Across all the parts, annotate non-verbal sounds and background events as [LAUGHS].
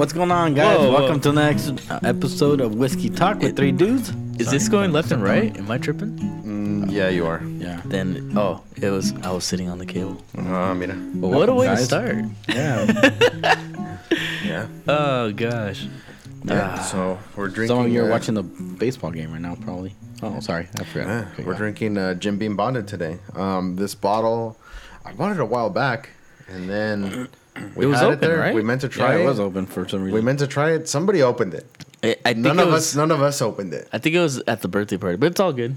What's going on, guys? Whoa, Welcome whoa. to the next uh, episode of Whiskey Talk with three dudes. Is this going left and right? Am I tripping? Mm, yeah, you are. Yeah. Then oh, it was I was sitting on the cable. Uh, mira. Well, what a welcome, way to start. Yeah. [LAUGHS] Yeah. Oh gosh. Yeah. Ah. so we're drinking. Some of you are uh, watching the baseball game right now, probably. Oh, sorry. I forgot. Yeah, Okay, we're go. drinking uh, Jim Beam Bonded today. Um, this bottle, I bought it a while back, and then [CLEARS THROAT] [CLEARS THROAT] we It was had open, it there. right? We meant to Yeah, try it it. was open for some reason. We meant to try it. Somebody opened it. I, I think None it of was, us. None of us opened it. I think it was at the birthday party, but it's all good.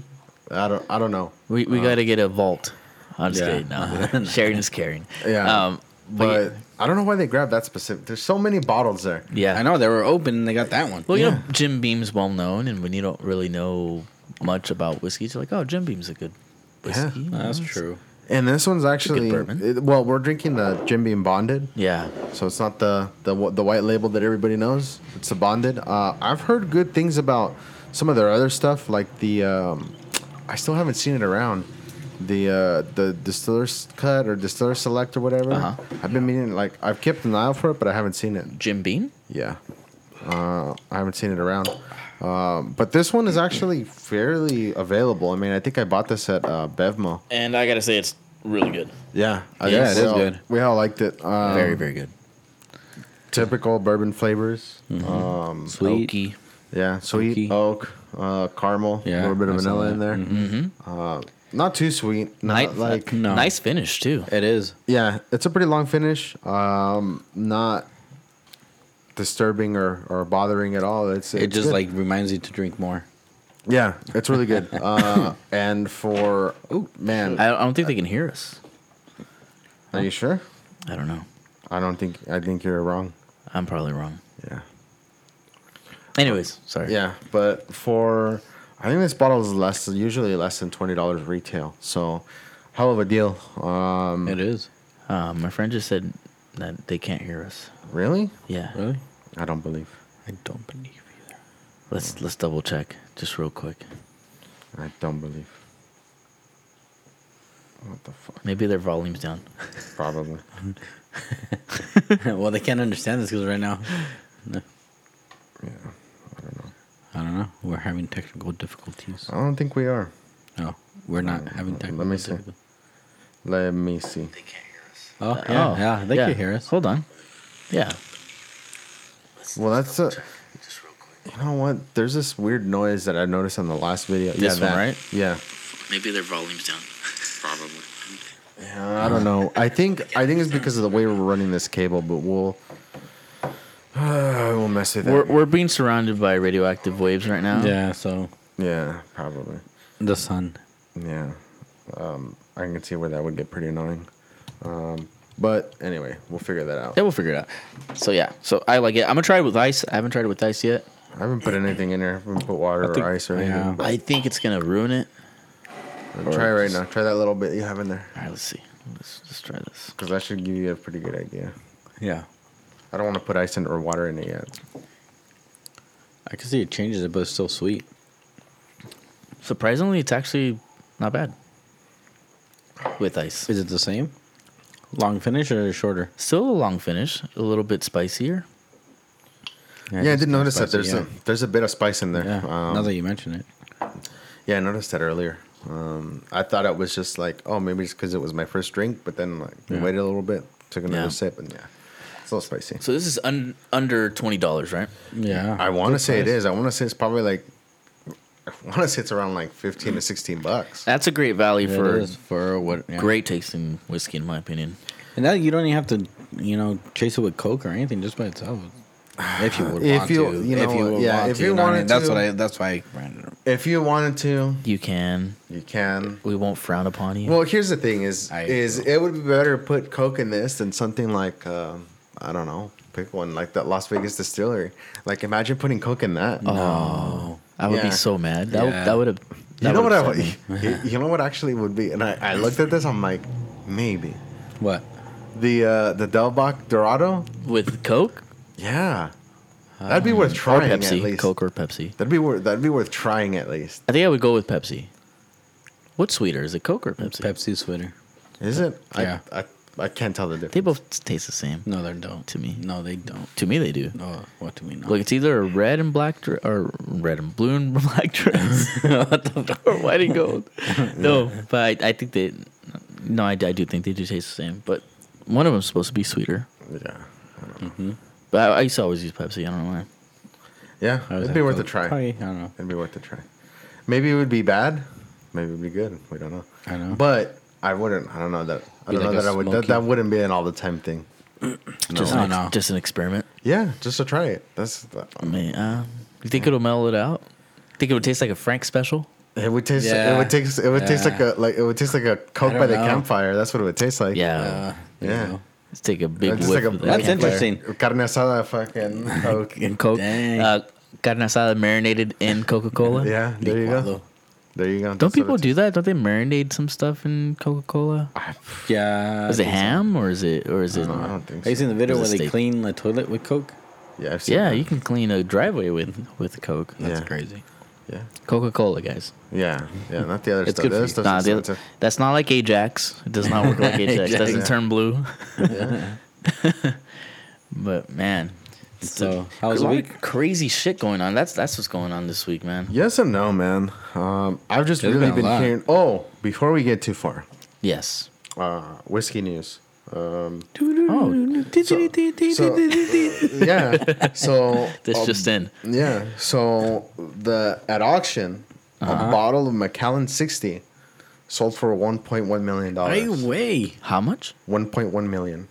I don't. I don't know. We we got to get a vault. I'm just Yeah. kidding. No. [LAUGHS] [LAUGHS] Sharing is caring. Yeah. Um, but, But I don't know why they grabbed that specific. There's so many bottles there. yeah. I know they were open and they got that one. Well, you Yeah. know, Jim Beam's well known, and when you don't really know much about whiskey, you're like, oh, Jim Beam's a good whiskey. Yeah, That's true. And this one's actually. it- well, we're drinking the Jim Beam Bonded. Yeah. So it's not the the the white label that everybody knows. It's a bonded. Uh, I've heard good things about some of their other stuff, like the. Um, I still haven't seen it around. The uh, the distiller's cut or distiller select or whatever. Uh-huh. I've been meaning like I've kept an eye out for it, but I haven't seen it. Jim Beam? Yeah, uh, I haven't seen it around. Um, but this one is actually fairly available. I mean, I think I bought this at uh, Bevmo. And I got to say, it's really good. Yeah, I Yeah, think it is we all- good. We all liked it. Um, very, very good. typical bourbon flavors. Mm-hmm. Um, Sweet. Oaky. Yeah, sweet Oaky. oak, uh, caramel, a little bit of vanilla in there. Mm-hmm. Uh, not too sweet. Not Nice, like No. nice finish, too. It is. yeah, it's a pretty long finish. Um, not disturbing or, or bothering at all. It's It just good. like reminds you to drink more. yeah, it's really good. [LAUGHS] uh, and for oh man, I, I don't think they can hear us. are you sure? I don't know. I don't think I think you're wrong. I'm probably wrong. Yeah, Anyways, sorry. yeah, but for I think this bottle is less usually less than twenty dollars retail. So hell of a deal. Um, It is. Um, my friend just said that they can't hear us. Really? Yeah. Really? I don't believe. I don't believe either. Let's let's double check just real quick. I don't believe. What the fuck? Maybe their volume's down. Probably. [LAUGHS] well, they can't understand this because right now, no, Yeah. I don't know. I don't know. We're having technical difficulties. I don't think we are. No, we're not having let me see. difficulties. Let me see. They can't hear us. Oh, yeah, yeah, they can hear us. Hold on. Yeah. Well, that's a. You know what? There's this weird noise that I noticed on the last video. This yeah, one, that. right? Yeah. Maybe their volume's down. [LAUGHS] Probably. Yeah, I don't know. I think I think it's because of the way we're running this cable, but we'll. [SIGHS] we'll mess with that. We're we're being surrounded by radioactive waves right now. Yeah, so yeah, probably. the sun. Yeah. Um, I can see where that would get pretty annoying. Um, but anyway, we'll figure that out. Yeah, we'll figure it out. So yeah, so I like it. I'm gonna try it with ice. I haven't tried it with ice yet. I haven't put anything in there. I haven't put water think- or ice or yeah. anything. I think it's gonna ruin it. Try it right now. Try that little bit you have in there. All right, let's see. Let's let's try this. Because that should give you a pretty good idea. Yeah, I don't want to put ice in or water in it yet. I can see it changes it, but it's still sweet. Surprisingly, it's actually not bad. With ice, Is it the same? Long finish or shorter? still a long finish, a little bit spicier. Yeah, I did kinda notice that spicy, there's a there's a bit of spice in there. yeah. Um, now that you mention it, yeah, I noticed that earlier. Um, I thought it was just like, oh, maybe it's because it was my first drink, but then like Yeah. waited a little bit, took another Yeah. sip, and yeah, it's a little spicy. So this is un- under twenty dollars, right? yeah. I want to say it price. is. I want to say it's probably like, I want to say it's around like fifteen to sixteen bucks. That's a great value It for is for what? yeah. great tasting whiskey, in my opinion. And that you don't even have to, you know, chase it with Coke or anything, just by itself. If you would [SIGHS] If want you- to, you if know you what, would yeah, want if to, you know what I wanted mean? that's to- what I. That's why I ran it. If you wanted to, You can. you can. We won't frown upon you. Well, here's the thing: is I- is it would be better to put Coke in this than something like um, I don't know, pick one like that Las Vegas Distillery. Like, imagine putting Coke in that. oh, I would Yeah. be so mad. That Yeah. that would have. you know what I would? [LAUGHS] You, you know what actually would be? And I, I looked at this. I'm like, maybe What? the uh, the Delbach Dorado. with Coke Yeah, that'd be worth or trying at least. Coke or Pepsi. That'd be worth. That'd be worth trying at least. I think I would go with Pepsi. What's sweeter? Is it Coke or Pepsi? Pepsi sweeter. Is it? Yeah. I, I I can't tell the difference. They both taste the same. No, they don't. To me. No, they don't. To me, they do. No, what do we know? Look, it's either a red and black dress or red and blue and [LAUGHS] black dress, [LAUGHS] or white and gold. [LAUGHS] No, but I, I think they. No, I, I do think they do taste the same. But one of them's supposed to be sweeter. Yeah. Mm-hmm. But I, I used to always use Pepsi. I don't know why. Yeah, it'd be like, worth a try. Probably, I don't know. It'd be worth a try. Maybe it would be bad. Maybe it would be good. We don't know. I know. But I wouldn't. I don't know that. I Be don't know like a that I would. That, smoky- that wouldn't be an all the time thing. [CLEARS THROAT] Just, an, No. just an experiment. Yeah, just to try it. That's. I mean, uh, you think it'll mellow it out? Think it would taste like a Frank special? It would taste. It Yeah. would taste. It would taste Yeah. like a like. It would taste like a coke don't by the know. campfire. That's what it would taste like. Yeah. Uh, you Yeah. go. Let's take a big Just whiff like a- of that That's campfire. interesting. Carne asada, fucking [LAUGHS] coke. And Coke. Dang. Uh, carne asada marinated in Coca Cola. yeah, there you go. Licuado. There you go. Don't That's people do that? Don't they marinate some stuff in Coca Cola? Yeah. Is it ham or is it or is it? I don't think Have you so. seen the video where they steak? clean the toilet with Coke? Yeah, I've seen Yeah, that. you can clean a driveway with with Coke. That's Yeah. crazy. Yeah, Coca Cola, guys. yeah, yeah. Not the other It's stuff. good The for other you. Nah, the other, that's not like Ajax. It does not work like [LAUGHS] Ajax. It doesn't Yeah. turn blue. Yeah. [LAUGHS] But man, So, a how was the week? crazy shit going on. That's that's what's going on this week, man. Yes and no, man. Um, I've just There's really been been hearing. Oh, before we get too far, Yes. uh, whiskey news. Um, Oh, so, [LAUGHS] yeah. So [LAUGHS] this um, just in. Yeah. So the at auction, a bottle of Macallan 60 sold for 1.1 million Hey, dollars. way. How much? 1.1 million.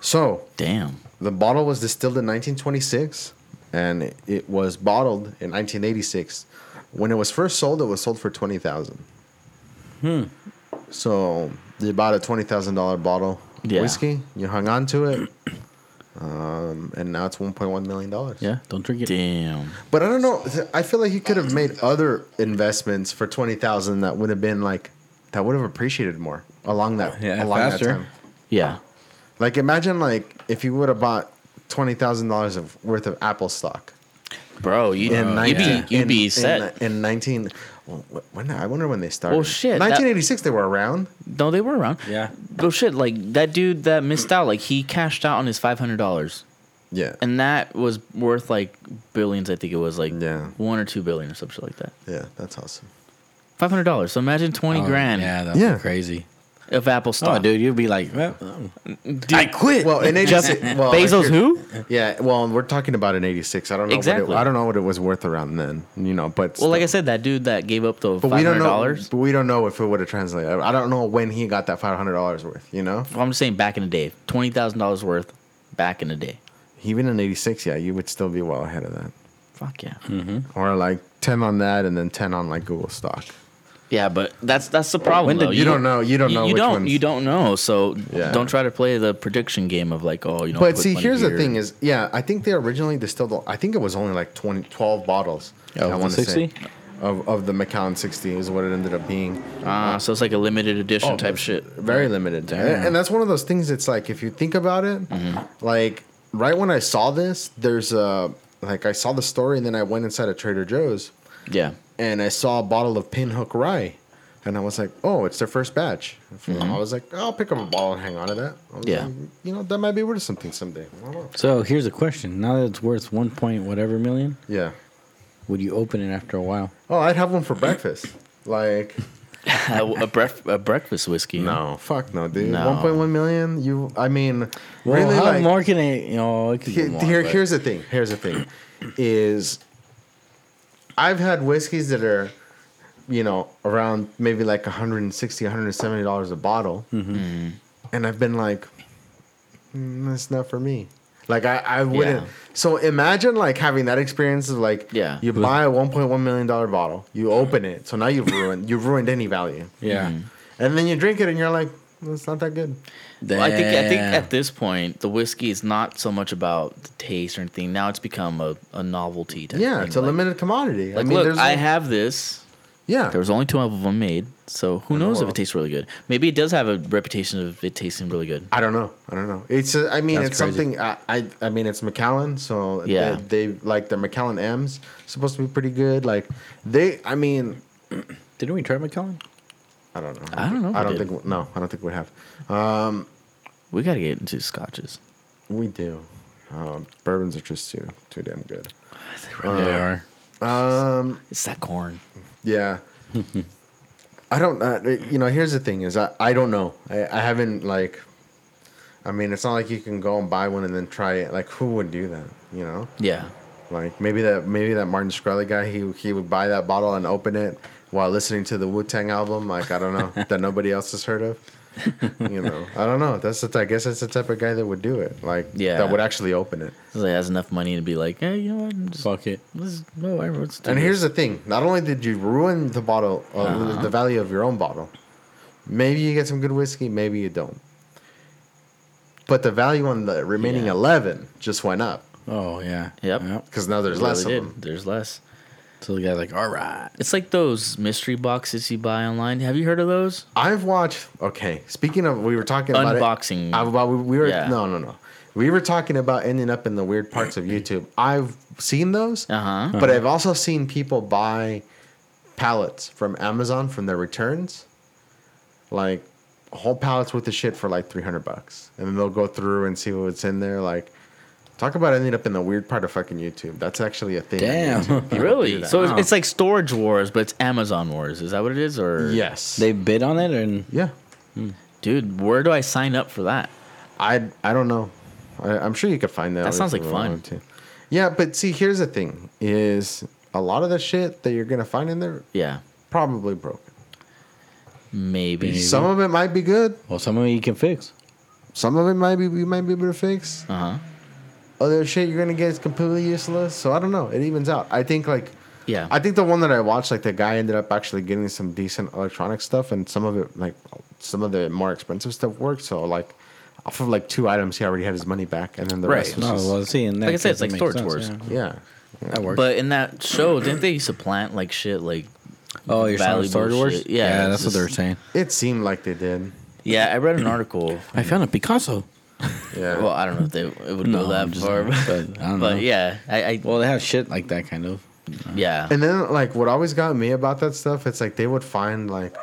So Damn. The bottle was distilled in 1926, and it, it was bottled in 1986. When it was first sold, it was sold for 20,000. Hmm. So you bought a twenty thousand dollar bottle of Yeah. whiskey. You hung on to it. Um, and now it's 1.1 million dollars. Yeah, don't drink it. Damn. But I don't know. I feel like he could have made other investments for twenty thousand that would have been like that would have appreciated more along that Yeah, along faster. that time. Yeah. Like imagine like if you would have bought twenty thousand dollars of worth of Apple stock Bro, you, in you'd be you'd in, be in- set. in, nineteen. well, When I wonder when they started. Well, shit, Nineteen eighty six. They were around. no, they were around. Yeah. Bro, shit, like that dude that missed out, like he cashed out on his five hundred dollars, Yeah. and that was worth like billions. I think it was like Yeah. one or two billion or something like that. yeah, that's awesome. Five hundred dollars. So imagine twenty Oh, grand Yeah, that's Yeah. crazy. Of Apple Oh, stock. dude, you'd be like, well, Dude, I quit. Well, in eighty six. Well, Bezos, who? Yeah. Well, we're talking about in eighty six. I don't know. Exactly. What it, I don't know what it was worth around then. You know, but Well, like I said, that dude that gave up the But five we don't know. But we don't know if it would have translated. I I don't know when he got that five hundred dollars worth. You know, Well, I'm just saying, back in the day, twenty thousand dollars worth. Back in the day. even in '86, yeah, you would still be well ahead of that. Fuck yeah. Mm-hmm. Or like ten on that, and then ten on like Google stock. Yeah, but that's that's the problem. When did- though. you don't know- you don't know You which don't. ones- You don't know. So Yeah. don't try to play the prediction game of like, oh, you know. But put see, money here's the here. thing: is yeah, I think they originally distilled. I think it was only like 20, 12 bottles. Oh, I the want to 60? of of the Macallan 60 is what it ended up being. Ah, so it's like a limited edition type shit. Very limited. And, and that's one of those things. It's like if you think about it, Mm-hmm. like right when I saw this, there's a like I saw the story, and then I went inside of Trader Joe's, Yeah. and I saw a bottle of Pinhook Rye, and I was like, oh, it's their first batch. I was like, I'll pick up a bottle and hang on to that. Mm-hmm. Yeah. like, you know that might be worth something someday. I don't know. so here's a question. Now that it's worth one point whatever million, Yeah. would you open it after a while? Oh, I'd have one for breakfast. Like, [LAUGHS] a, a, bref- a breakfast whiskey. no, fuck no, dude. No. 1.1 million. You, I mean, Well, really, how like, more can it? You know, it could Here, more, here- but- here's the thing. Here's the thing, is I've had whiskeys that are, you know, around maybe like 160 170 dollars a bottle, Mm-hmm. and I've been like, mm, that's not for me. Like I, I wouldn't. Yeah. So imagine like having that experience of like, Yeah. you buy a 1.1 million dollar bottle, you open it, so now you've ruined, you've ruined any value, yeah. and then you drink it, and you're like, well, it's not that good. Well, I think I think at this point the whiskey is not so much about the taste or anything. Now it's become a, a novelty. Type Yeah, thing. it's a like, limited commodity. Like, I mean, look, there's I have this. yeah. There was only two of them made, so who knows if it tastes really good? Maybe it does have a reputation of it tasting really good. I don't know. I don't know. It's. Uh, I mean, That's it's crazy. something. I, I. I mean, it's Macallan. So Yeah. they, they like the Macallan M's supposed to be pretty good. Like they. I mean, Didn't we try Macallan? I don't know. I don't know I don't did. think. No, I don't think we have. Um, We gotta get into scotches. We do. Um, bourbons are just too too damn good. they are. Um, It's that corn. yeah. I don't. Uh, you know, here's the thing: is I, I don't know. I, I haven't like. I mean, it's not like you can go and buy one and then try it. Like, who would do that? You know, Yeah. like maybe that maybe that Martin Shkreli guy. He he would buy that bottle and open it while listening to the Wu Tang album. Like I don't know [LAUGHS] that nobody else has heard of. You know, I don't know. That's the t- I guess that's the type of guy that would do it. Like, Yeah. that would actually open it. So he has enough money to be like, hey, you know what? Just, Fuck it. let's, no, whatever, let's do And here's the thing: not only did you ruin the bottle, uh, Uh-huh. the value of your own bottle, maybe you get some good whiskey, maybe you don't. But the value on the remaining Yeah. eleven just went up Oh yeah. Yep. because now there's It less really of did. them. There's less. So the guy's like, all right. It's like those mystery boxes you buy online. Have you heard of those? I've watched. Okay, speaking of, we were talking about it- Unboxing. I- About we, we were Yeah. no no no. We were talking about ending up in the weird parts of YouTube. I've seen those, Uh huh. but I've also seen people buy pallets from Amazon from their returns, like whole pallets with the shit for like three hundred bucks, and then they'll go through and see what's in there. Like, talk about ending up in the weird part of fucking YouTube. That's actually a thing. on Damn. YouTube. [LAUGHS] People do Really? So it's, it's like storage wars, but it's Amazon wars. Is that what it is? Or yes, They bid on it and yeah. dude, where do I sign up for that? I I don't know. I, I'm sure you could find that. That sounds like fun. Yeah, but see, here's the thing: is a lot of the shit that you're gonna find in there Yeah, probably broken. maybe. Maybe. Some of it might be good. well, some of it you can fix. Some of it might be we might be able to fix. Uh huh. Oh, Other shit you're gonna get is completely useless. So I don't know. It evens out. I think like Yeah. I think the one that I watched, like the guy ended up actually getting some decent electronic stuff, and some of it like some of the more expensive stuff worked. So like off of like two items, he already had his money back, and then the Right. rest was No, just, well, see, in that Like I said, it's like makes Storage sense, Wars. Yeah. yeah. That works. but in that show, didn't they supplant like shit? Like oh, you're valuable Star Wars? shit. Yeah, Yeah, it's that's what they were saying. It seemed like they did. yeah, I read an article. I found a Picasso. Yeah. Well, I don't know if they it would No, go that just- far, but but, I don't but know. yeah, I, I Well, they have shit like that kind of. yeah. And then like what always got me about that stuff, it's like they would find like,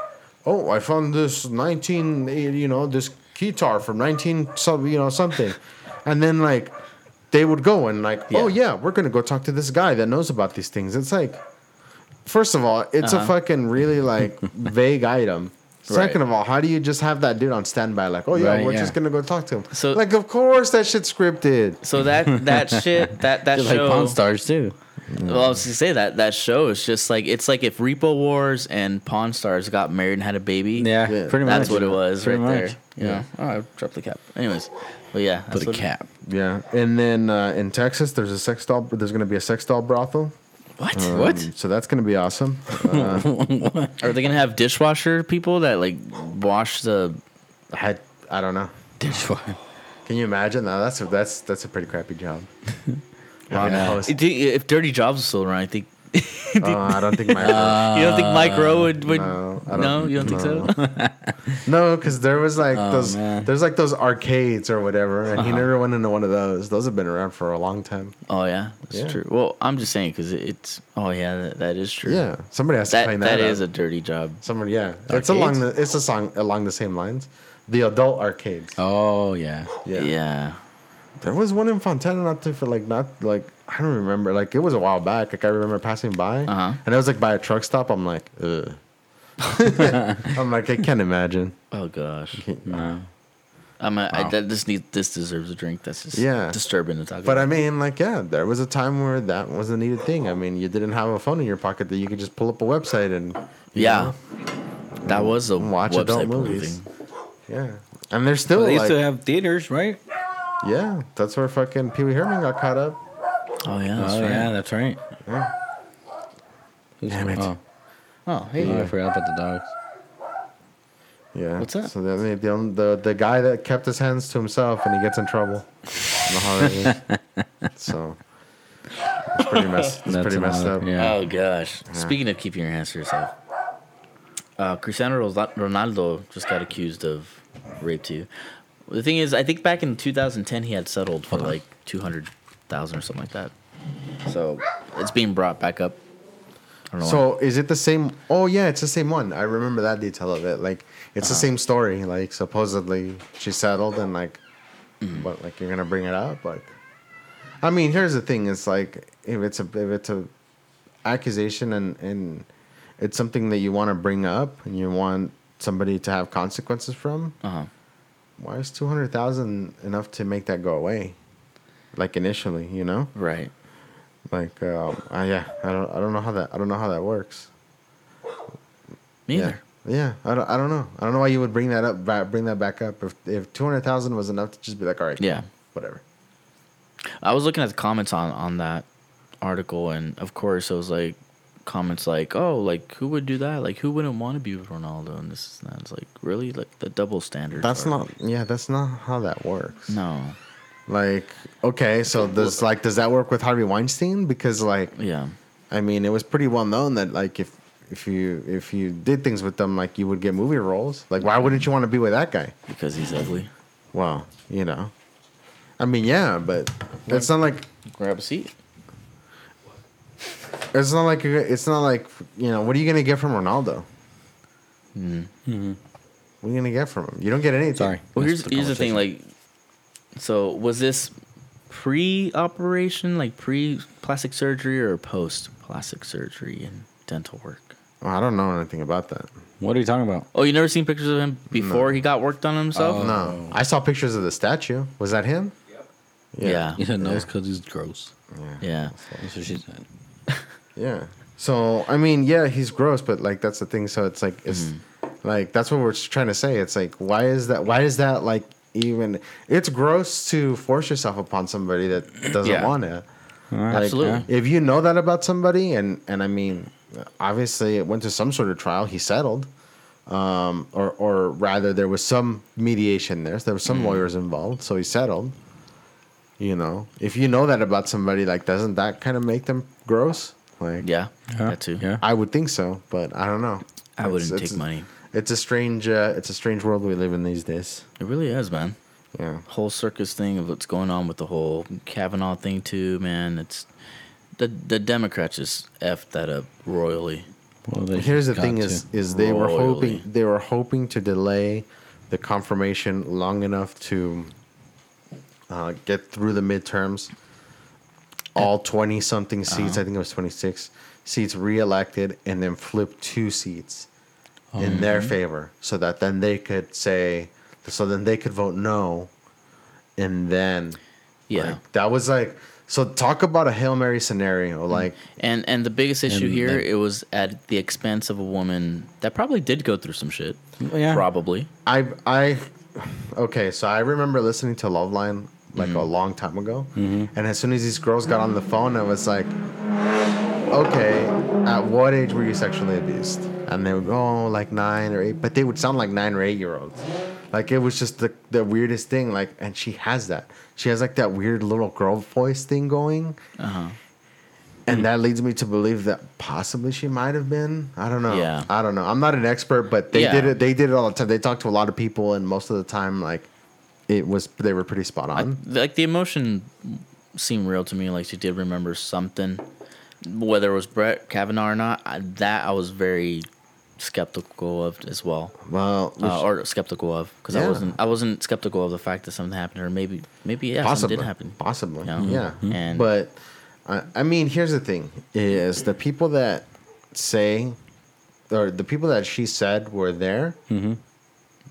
oh, I found this nineteen, you know, this guitar from nineteen some, you know, something, and then like they would go and like, oh Yeah. yeah, we're gonna go talk to this guy that knows about these things. It's like, first of all, it's a Uh-huh. fucking really like [LAUGHS] vague item. Second Right. of all, how do you just have that dude on standby? Like, oh yeah, Right, we're yeah. just gonna go talk to him. So- like, of course that shit's scripted. So that that [LAUGHS] shit that that Just like show. Pawn Stars too. Well, I was gonna say that that show is just like it's like if Repo Wars and Pawn Stars got married and had a baby. Yeah, Yeah. pretty much. that's what it was Pretty right much. there. Yeah. Oh, I dropped the cap. Anyways, but yeah, that's Put a what- cap. Yeah, and then uh, in Texas, there's a sex doll. There's gonna be a sex doll brothel. What? What? Um, so that's gonna be awesome. [LAUGHS] Uh, Are they gonna have dishwasher people that like wash the? I I don't know. Dishwasher. Can you imagine? No, that's a, that's that's a pretty crappy job. [LAUGHS] To host- If Dirty Jobs was still around, I think. [LAUGHS] Oh, I don't think my [LAUGHS] you don't think Mike Rowe would? would no, don't- no, you don't think so? no, [LAUGHS] because there was like Oh, those man. there's like those arcades or whatever, and Uh-huh. he never went into one of those. Those have been around for a long time. Oh yeah, that's Yeah. true. Well, I'm just saying because it's. Oh yeah, that, that is true. Yeah, somebody has to that clean that that. is a dirty job. somebody. Yeah, it's along the it's a song along the same lines. The adult arcades. Oh yeah. Yeah. Yeah. There was one in Fontana, not too for like not like I don't remember. Like it was a while back. Like I remember passing by, Uh-huh. and it was like by a truck stop. I'm like, ugh. [LAUGHS] I'm like, I can't imagine. Oh gosh. No. I'm a, I, Wow. that, this need this deserves a drink. That's just Yeah. disturbing to talk But about. I mean, like, yeah, there was a time where that was a needed thing. I mean, you didn't have a phone in your pocket that you could just pull up a website and yeah, know, that was a watch website adult movies. thing. yeah. And they're still Well, they used like, to have theaters, right? yeah, that's where fucking Pee Wee Herman got caught up. Oh yeah, that's oh right. yeah, that's right. Yeah. Who's Damn it. Oh, Oh hey, oh, I forgot about the dogs. Yeah. What's that? So the, the, the, the, the guy that kept his hands to himself and he gets in trouble in the holidays. [LAUGHS] so it's pretty messed. It's That's pretty messed another- up. yeah. Oh gosh. Speaking of keeping your hands to yourself, uh, Cristiano Ros- Ronaldo just got accused of rape too. The thing is, I think back in 2010 he had settled for like 200,000 or something like that. So it's being brought back up. don't know So is it the same? Oh yeah, it's the same one. I remember that detail of it. Like it's the Uh-huh. same story. Like supposedly she settled and like, Mm-hmm. but like you're gonna bring it up. Like, I mean, here's the thing. It's like if it's a if it's a accusation and and it's something that you want to bring up and you want somebody to have consequences from. Uh huh. Why is two hundred thousand enough to make that go away? Like initially, you know. Right. Like, uh, yeah, I don't, I don't know how that, I don't know how that works. Me yeah. either. Yeah, I don't, I don't know. I don't know why you would bring that up, bring that back up. If if two hundred thousand was enough to just be like, all right, Yeah. whatever. I was looking at the comments on on that article, and of course, it was like comments like, "Oh, like who would do that? Like who wouldn't want to be with Ronaldo?" And this and that. It's like really like the double standard. That's not, yeah, that's not how that works. No. Like, okay, so does like does that work with Harvey Weinstein? Because like, Yeah. I mean, it was pretty well known that like if if you if you did things with them, like you would get movie roles. Like, why wouldn't you want to be with that guy? Because he's ugly. Well, you know, I mean, yeah, but it's not like Grab a seat. It's not like it's not like you know. What are you gonna get from Ronaldo? Mm-hmm. What are you gonna get from him? You don't get anything. Sorry. Well, Missed here's here's the thing. Like, so was this pre-operation, like pre-plastic surgery, or post-plastic surgery and dental work? Oh, I don't know anything about that. What are you talking about? Oh, you never seen pictures of him before he got worked on himself? No, I saw pictures of the statue. Was that him? Yeah. He said no, it's because he's gross. Yeah. That's what she said. [LAUGHS] Yeah. So I mean, yeah, he's gross, but like that's the thing. So it's like it's Mm-hmm. like that's what we're trying to say. It's like why is that? Why is that like even? It's gross to force yourself upon somebody that doesn't Yeah. want it. Like, Absolutely. If you know that about somebody, and and I mean, obviously it went to some sort of trial. He settled, um, or or rather, there was some mediation there. So there were some lawyers involved, so he settled. You know, if you know that about somebody, like, doesn't that kind of make them gross? Like, Yeah. Yeah. That too. Yeah. I would think so, but I don't know. I It's- wouldn't it's take money. It's a strange, uh, it's a strange world we live in these days. It really is, man. Yeah. Whole circus thing of what's going on with the whole Kavanaugh thing too, man. It's the the Democrats just effed that up royally. Well, they Here's the thing: to. is is they were hoping they were hoping to delay the confirmation long enough to uh, get through the midterms. All twenty something seats, I think it was twenty six seats reelected, and then flip two seats in their favor, so that then they could say, so then they could vote no, and then Yeah. like, that was like so. Talk about a hail mary scenario, like. And and the biggest issue here, then- it was at the expense of a woman that probably did go through some shit. Yeah. Probably. I I okay, so I remember listening to Loveline like Mm-hmm. a long time ago, and as soon as these girls got on the phone, I was like, okay, at what age were you sexually abused? And they would go oh, like nine or eight, but they would sound like nine or eight year olds. Like it was just the the weirdest thing. Like, and she has that. She has like that weird little girl voice thing going. Uh-huh. And that leads me to believe that possibly she might have been. I don't know. Yeah. I don't know. I'm not an expert, but they Yeah. did it. They did it all the time. They talked to a lot of people, and most of the time, like it was, they were pretty spot I, on. like the emotion seemed real to me. Like she did remember something, whether it was Brett Kavanaugh or not. I, that I was very skeptical of as well, well, uh, or skeptical of because I wasn't. I wasn't skeptical of the fact that something happened, or maybe maybe yeah, possibly something did happen. Possibly, You know? yeah. And- but I, I mean, here's the thing: is the people that say, or the people that she said were there,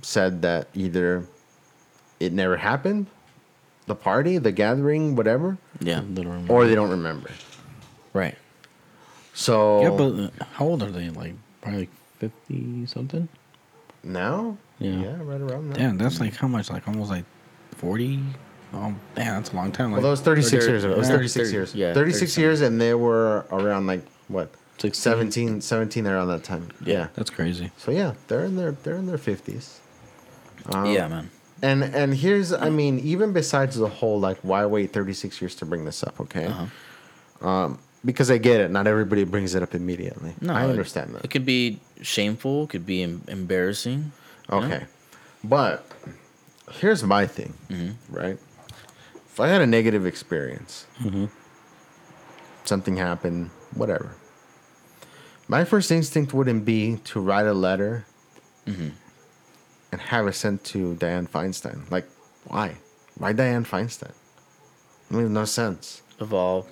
said that either it never happened, the party, the gathering, whatever, Yeah, Little or they don't remember. Right. So yeah, but uh, how old are they? Like probably like fifty something. now, Yeah. yeah, right around that. Damn, that's like how much? Like almost like forty. Oh, damn, that's a long time. Like Well, that was 36 Thirty- years ago. It was 36 thirty- years. yeah, 36 years, and they were around like what? 16? 17, 17 around that time. Yeah. that's crazy. So yeah, they're in their they're in their 50s. Um, yeah, man. And and here's I mean even besides the whole like why wait 36 years to bring this up, okay? Uh-huh. Um because I get it, not everybody brings it up immediately. No, I it- understand that. It could be shameful. It could be em- embarrassing. you know? Okay. But here's my thing, Mm-hmm. right? If I had a negative experience, something happened, whatever. My first instinct wouldn't be to write a letter Mm-hmm. and have it sent to Diane Feinstein. Like, why? Why Diane Feinstein? It makes no sense. Of all,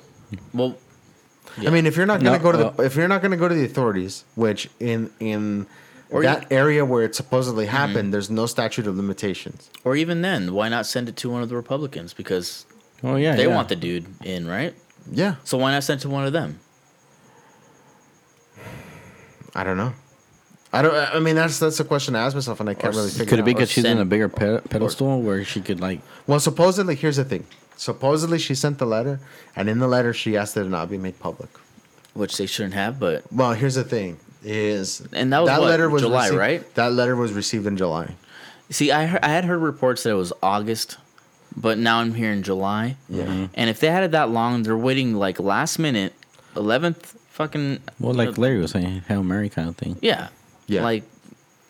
well, I mean, if you're not gonna No, go to the uh, if you're not gonna go to the authorities, which in in Or that you- Mm-hmm. area where it supposedly happened, there's no statute of limitations. or even then, why not send it to one of the Republicans because Oh yeah, they yeah. want the dude in, right? Yeah, So why not send it to one of them? I don't know. I don't. I mean, that's that's a question to ask myself, and I can't Or really s- figure Could it it be because she's in a bigger pe- pedestal where she could like? Well, supposedly, here's the thing. Supposedly, she sent the letter, and in the letter, she asked that it not be made public. Which they shouldn't have, but Well, here's the thing: is And that was that letter was what, July, received- right? That letter was received in July. see, I heard, I had heard reports that it was August, but now I'm hearing July. Yeah. Mm-hmm. And if they had it that long, they're waiting like last minute, eleventh fucking. Well, like Larry was saying, Hail Mary kind of thing. Yeah. Yeah. Like,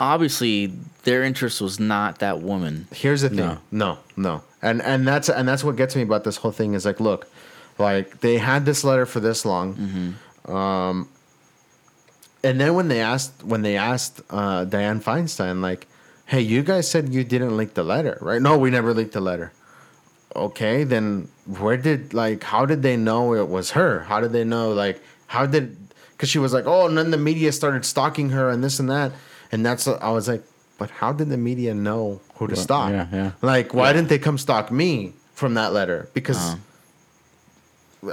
obviously, their interest was not that woman. Here's the thing. No. No, no, and and that's and that's what gets me about this whole thing is like, look, like they had this letter for this long, um, and then when they asked when they asked uh, Diane Feinstein, like, hey, you guys said you didn't leak the letter, right? No, we never leaked the letter. Okay, then where did like how did they know it was her? How did they know like how did because she was like, oh, and then the media started stalking her and this and that, and that's I was like, but how did the media know who to Well, stalk? yeah, yeah. Like, why Yeah. didn't they come stalk me from that letter? Because Uh-huh.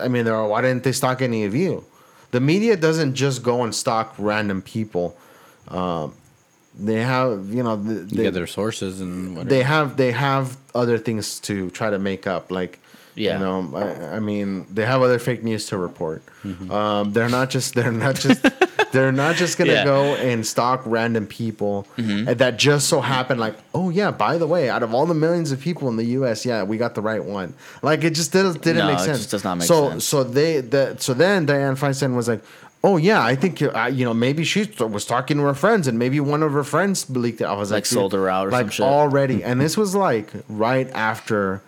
I mean, there are, why didn't they stalk any of you? The media doesn't just go and stalk random people. Um, they have, you know, th- You they, get their sources and whatever. they have they have other things to try to make up like Yeah. you know I, I mean they have other fake news to report Mm-hmm. um, they're not just they're not just [LAUGHS] they're not just gonna Yeah. go and stalk random people Mm-hmm. that just so happen like oh yeah by the way out of all the millions of people in the us yeah we got the right one like it just didn't, didn't No, make it sense just does not make so sense. so so they that so then diane feinstein was like Oh yeah, I think uh, you know maybe she was talking to her friends and maybe one of her friends leaked it. I was like, Like, sold her out or like already, and this was like right after,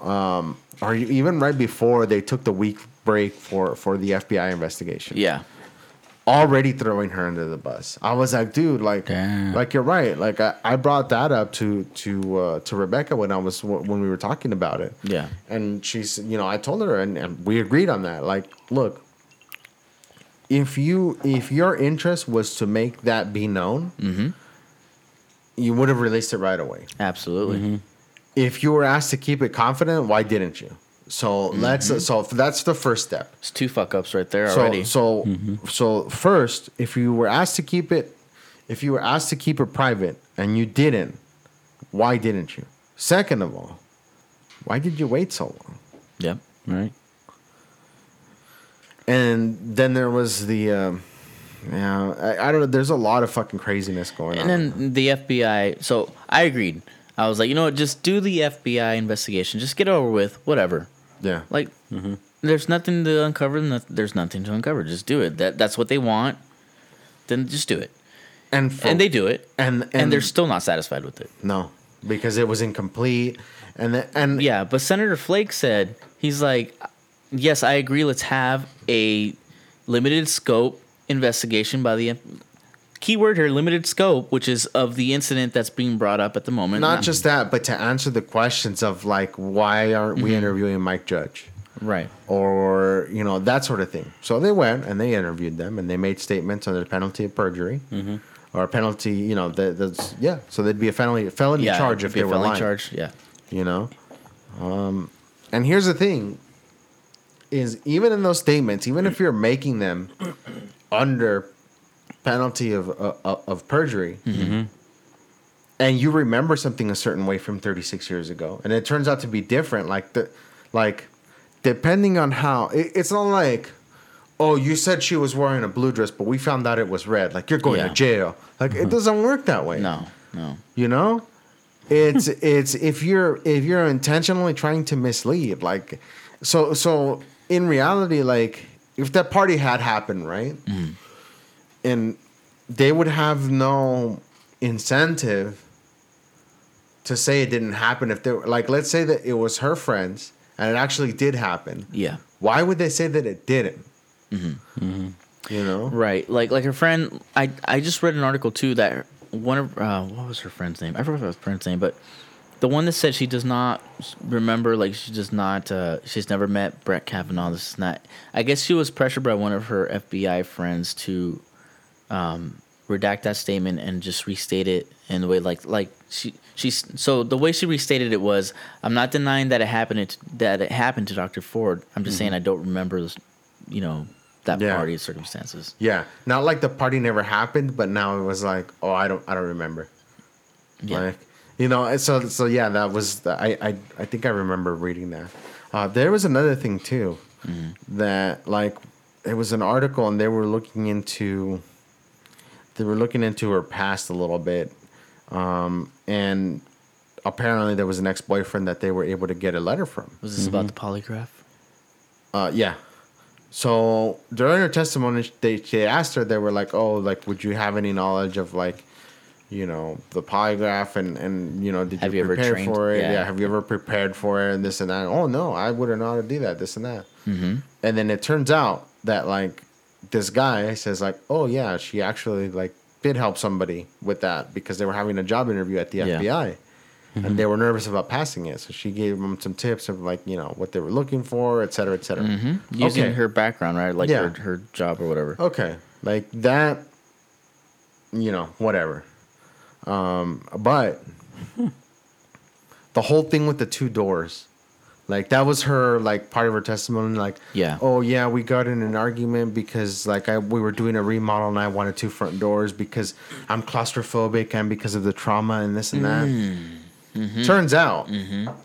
um, or even right before they took the week break for for the FBI investigation. Yeah. already throwing her under the bus. I was like, dude, like, Damn. like you're right. Like I, I brought that up to to uh, to Rebecca when I was when we were talking about it. Yeah. and she's you know I told her and, and we agreed on that. Like, look, if you if your interest was to make that be known, Mm-hmm. you would have released it right away. Absolutely. If you were asked to keep it confident, why didn't you? So let's so that's the first step. It's two fuck ups right there So already. so so first, if you were asked to keep it, if you were asked to keep it private and you didn't, why didn't you? Second of all, why did you wait so long? yep. right? And then there was the, um, yeah, I, I don't know. There's a lot of fucking craziness going And on. And then the FBI. So I agreed. I was like, you know what? Just do the FBI investigation. Just get it over with. Whatever. yeah, Like, mm-hmm. there's nothing to uncover. no- There's nothing to uncover. Just do it. That that's what they want. Then just do it. and for, and they do it. and And, and, they're still not satisfied with it. no because it was incomplete, and the, and Yeah, but Senator Flake said he's like, yes, I agree. Let's have a limited scope investigation by the keyword here, limited scope, which is of the incident that's being brought up at the moment. not um, just that, but to answer the questions of like why aren't we mm-hmm. interviewing Mike Judge? right. or you know that sort of thing. So they went and they interviewed them and they made statements under the penalty of perjury mm-hmm. or a penalty. You know, that, that's yeah. So there'd be a felony felony Yeah, charge if they a were felony lying. charge. Yeah, You know, um, and here's the thing: is even in those statements, even if you're making them under penalty of uh, uh of perjury. Mm-hmm. And you remember something a certain way from 36 years ago, and it turns out to be different. Like the, like, depending on how it, it's not like, oh, you said she was wearing a blue dress, but we found out it was red. Like you're going Yeah. to jail. Like it mm-hmm. doesn't work that way no, no. you know it's [LAUGHS] it's if you're if you're intentionally trying to mislead like so so in reality like if that party had happened right mm-hmm. And they would have no incentive to say it didn't happen if they were like let's say that it was her friends and it actually did happen Yeah, why would they say that it didn't You know? Right. Like like her friend I I just read an article too that one of uh, what was her friend's name? I forgot her friend's name, but the one that said she does not remember like she does not uh, she's never met Brett Kavanaugh this and that. I guess she was pressured by one of her FBI friends to um, redact that statement and just restate it in the way like like she she's so the way she restated it was I'm not denying that it happened to, that it happened to Dr. Ford. I'm just saying I don't remember you know that Yeah. party circumstances. Yeah. Not like the party never happened, but now it was like, oh, I don't, I don't remember. Yeah. Like, you know, so so yeah, that was the, I I I think I remember reading that. Uh, there was another thing too, that like it was an article and they were looking into they were looking into her past a little bit, um, and apparently there was an ex boyfriend that they were able to get a letter from. Was this about the polygraph? Uh, yeah. So during her testimony, they they asked her. They were like, "Oh, like, would you have any knowledge of like, you know, the polygraph and and you know, did Have you, you ever prepare trained? for it? Yeah. Yeah. Have you ever prepared for it and this and that? Oh no, I wouldn't know how to do that. This and that. Mm-hmm. And then it turns out that like this guy says like, "Oh yeah, she actually like did help somebody with that because they were having a job interview at the Yeah. FBI." And they were nervous about passing it, so she gave them some tips of like you know what they were looking for, et cetera, et cetera. Mm-hmm. Using Okay. her background, right? Like Yeah. her, her job or whatever. Okay, like that, you know, whatever. Um, but [LAUGHS] the whole thing with the two doors, like that was her like part of her testimony. Like, Yeah. oh yeah, we got in an argument because like I we were doing a remodel and I wanted two front doors because I'm claustrophobic and because of the trauma and this and that. Hmm. Mm-hmm. Turns out,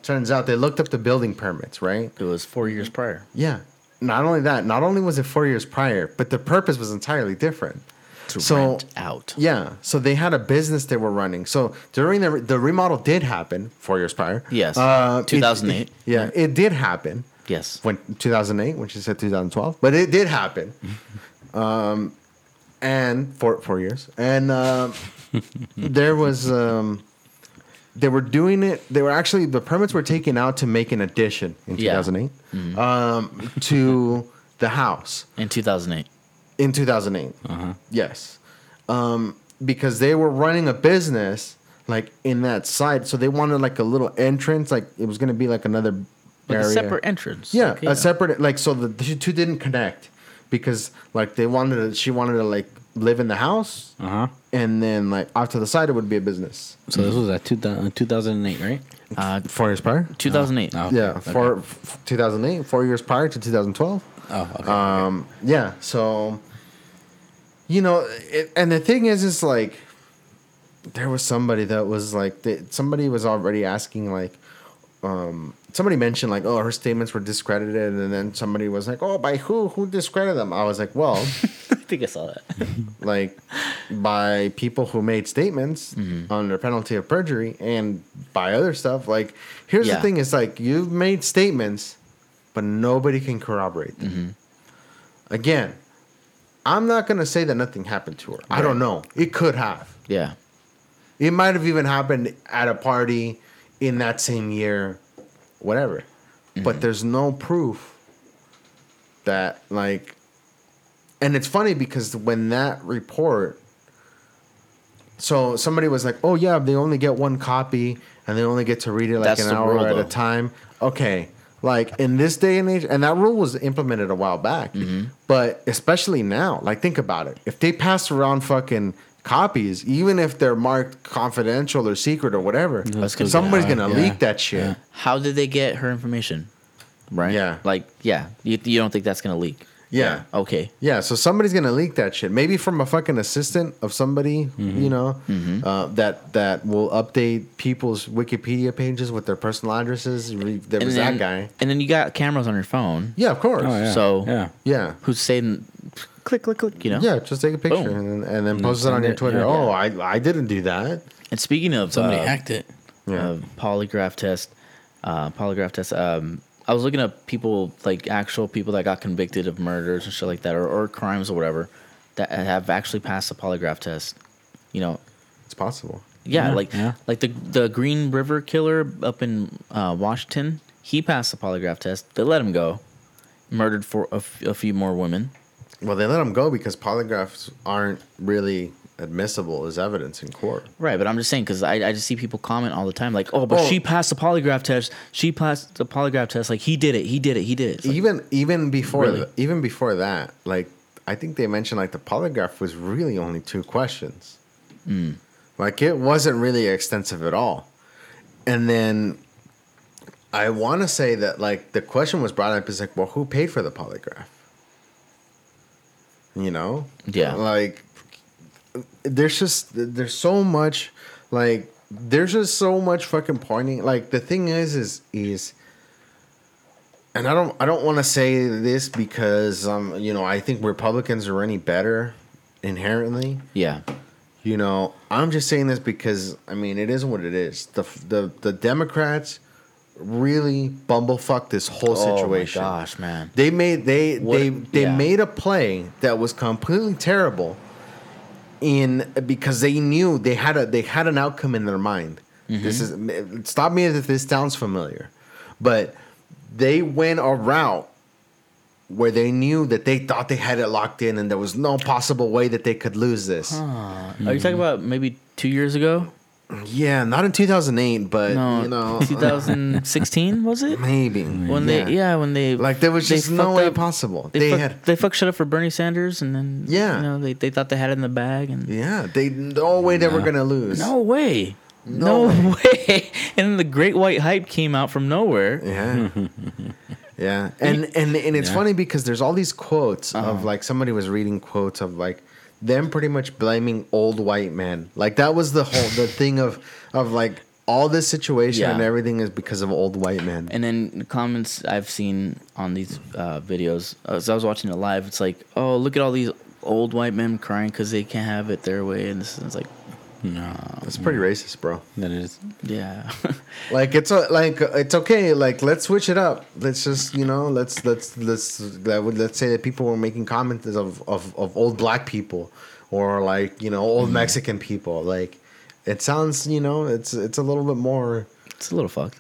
turns out they looked up the building permits, right? It was four years prior. Yeah. Not only that, not only was it four years prior, but the purpose was entirely different. To So- rent out. Yeah. So they had a business they were running. So during the the remodel did happen four years prior. Yes. Uh, it- 2008. yeah, it did happen. Yes. When 2008, when she said 2012, but it did happen. [LAUGHS] um, and for four years, and um, [LAUGHS] there was um, they were doing it. They were actually the permits were taken out to make an addition in Yeah. 2008 um, to [LAUGHS] the house In 2008. In 2008. Yes. Um, because they were running a business like in that side. So they wanted like a little entrance. Like it was going to be like another Like area. a separate entrance. yeah, Like, a separate, like, so the, the two didn't connect because like they wanted to, she wanted to like live in the house Uh huh. and then like off to the side it would be a business. So this was at two, uh, 2008, right? Uh, Four years prior? 2008. Oh, Yeah, okay. four, f- 2008, four years prior to 2012. Oh, okay. Um, yeah. So, you know, it, and the thing is, is like, there was somebody that was like, they, somebody was already asking like, um, somebody mentioned like, oh, her statements were discredited, and then somebody was like, oh, by who? Who discredited them? I was like, well, [LAUGHS] I think I saw that. [LAUGHS] like, by people who made statements under penalty of perjury and by other stuff. Like, here's Yeah. the thing: is like you've made statements, but nobody can corroborate them. Again, I'm not gonna say that nothing happened to her. I don't know. It could have. Yeah. It might have even happened at a party in that same year, whatever. But there's no proof that like and it's funny because when that report so somebody was like, "Oh yeah, they only get one copy and they only get to read it like That's an hour rule, at a time." Okay. Like in this day and age, and that rule was implemented a while back, Mm-hmm. but especially now, like think about it. If they pass around fucking copies, even if they're marked confidential or secret or whatever, That's somebody's gonna yeah. leak that shit. Yeah. How did they get her information? Right. Yeah. Like, yeah. You, you don't think that's gonna leak? Yeah. Okay. Yeah, so somebody's gonna leak that shit. Maybe from a fucking assistant of somebody, Mm-hmm. you know, uh, that that will update people's Wikipedia pages with their personal addresses. There was then, that guy. And then you got cameras on your phone. Yeah, of course. oh, yeah. So- yeah. Yeah. Who's saying, click, click, click. You know. Yeah, just take a picture Boom. and, and then And post it on your it, Twitter. yeah. Oh, I I didn't do that. And speaking of Somebody uh, hacked it. Yeah. uh, polygraph test, uh, polygraph test. Um, I was looking up people like actual people that got convicted of murders and shit like that, or, or crimes or whatever, that have actually passed the polygraph test. You know, It's possible. yeah, Yeah, like yeah. like the the Green River killer up in uh, Washington. He passed the polygraph test. They let him go. Murdered for a, f- a few more women. Well, they let him go because polygraphs aren't really admissible as evidence in court. Right, but I'm just saying because I, I just see people comment all the time like, oh, but Oh. she passed the polygraph test. She passed the polygraph test. Like he did it. He did it. He did it. Like, even even before Really? th- even before that, like I think they mentioned like the polygraph was really only two questions. Hmm. Like it wasn't really extensive at all. And then I want to say that like the question was brought up is like, well, who paid for the polygraph? You know? Yeah. Like there's just there's so much like there's just so much fucking pointing like the thing is is is and I don't I don't want to say this because um you know I think Republicans are any better inherently. yeah, You know, I'm just saying this because I mean it is what it is. The the the Democrats really bumblefuck this whole situation. Oh gosh, man. They made they What- they they yeah. made a play that was completely terrible in because they knew they had a they had an outcome in their mind. Mm-hmm. This is stop me if this sounds familiar. But they went a route where they knew that they thought they had it locked in and there was no possible way that they could lose this. Are you hmm. talking about maybe two years ago? Yeah, not in 2008, but No, you know, 2016 was it? maybe When they yeah, when they like there was just no way up- possible. They They, fuck, had they fucked shit up for Bernie Sanders, and then Yeah. you know they, they thought they had it in the bag, and yeah, they no way they were gonna lose. no way, no, No [LAUGHS] way. And then the Great White Hype came out from nowhere. Yeah. yeah. And and and it's Yeah. funny because there's all these quotes Uh-huh. of like somebody was reading quotes of like them pretty much blaming old white men. Like that was the whole the thing of of like all this situation Yeah. and everything is because of old white men. And then the comments I've seen on these uh, videos, as I was watching it live, it's like, oh, look at all these old white men crying because they can't have it their way, and this is like, No, That's pretty racist, bro. that is. yeah, [LAUGHS] Like it's a, like it's okay. Like let's switch it up. Let's just you know let's let's let's that would let's say that people were making comments of of, of old black people or like you know old Mexican people. Like it sounds you know it's it's a little bit more. it's a little fucked.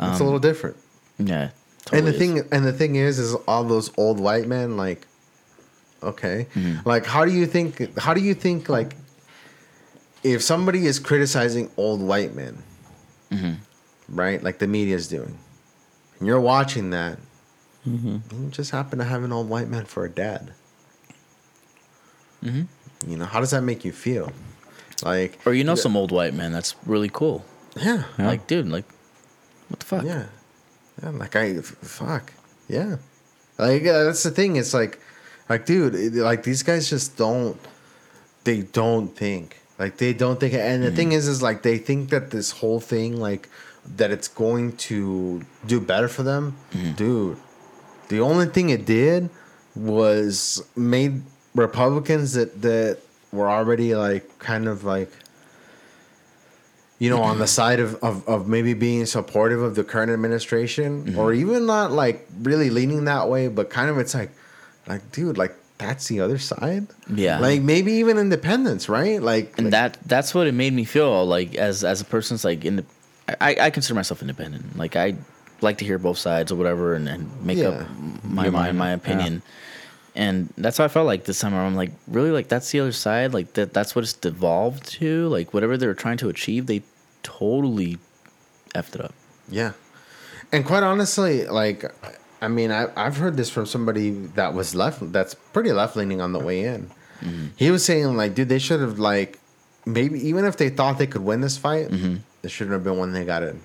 It's a little different. Yeah, and the totally thing and the thing is is all those old white men like okay Mm-hmm. like how do you think how do you think like if somebody is criticizing old white men Mm-hmm. right like the media is doing and you're watching that Mm-hmm. you just happen to have an old white man for a dad Mm-hmm. you know how does that make you feel like or you know some old white man that's really cool. yeah Yeah. Like, dude, like, what the fuck? Yeah. Yeah, like I f- fuck. Yeah. Like uh, that's the thing. It's like like dude, it- like these guys just don't they don't think. Like they don't think and the mm. thing is is like they think that this whole thing like that it's going to do better for them. Mm. Dude, the only thing it did was made Republicans that that were already like kind of like you know, on the mm-hmm. side of, of, of maybe being supportive of the current administration, or mm-hmm. even not like really leaning that way, but kind of it's like, like, dude, like that's the other side. Yeah. Like maybe even independence, right? Like, and like- that that's what it made me feel like as as a person's like in the I, I consider myself independent like i like to hear both sides or whatever and, and make Yeah. up my Your mind mind, my yeah. opinion and that's how i felt like this time around. i'm like really like that's the other side like that that's what it's devolved to like whatever they were trying to achieve they totally effed it up Yeah. And quite honestly, like, I mean, I, I've heard this from somebody that was left, that's pretty left leaning on the way in. Mm-hmm. He was saying, like, dude, they should have, like, maybe even if they thought they could win this fight, mm-hmm. it shouldn't have been when they got in.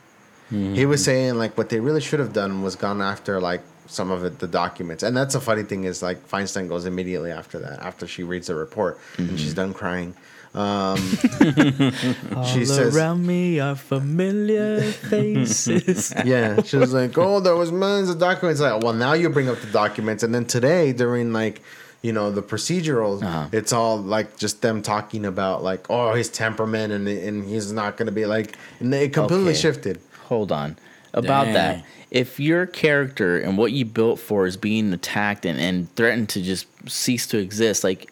Mm-hmm. He was saying, like, what they really should have done was gone after, like, some of it, the documents. And that's a funny thing is, like, Feinstein goes immediately after that, after she reads the report and she's done crying. Um, [LAUGHS] she all says, around me are familiar faces [LAUGHS] Yeah, she was like, "Oh, there was millions of documents." Like, well, now you bring up the documents, and then today during like, you know, the procedurals, Uh-huh. it's all like just them talking about like, oh, his temperament, and and he's not gonna be like, and it completely Okay. shifted. hold on about Dang. that if your character and what you built for is being attacked and, and threatened to just cease to exist like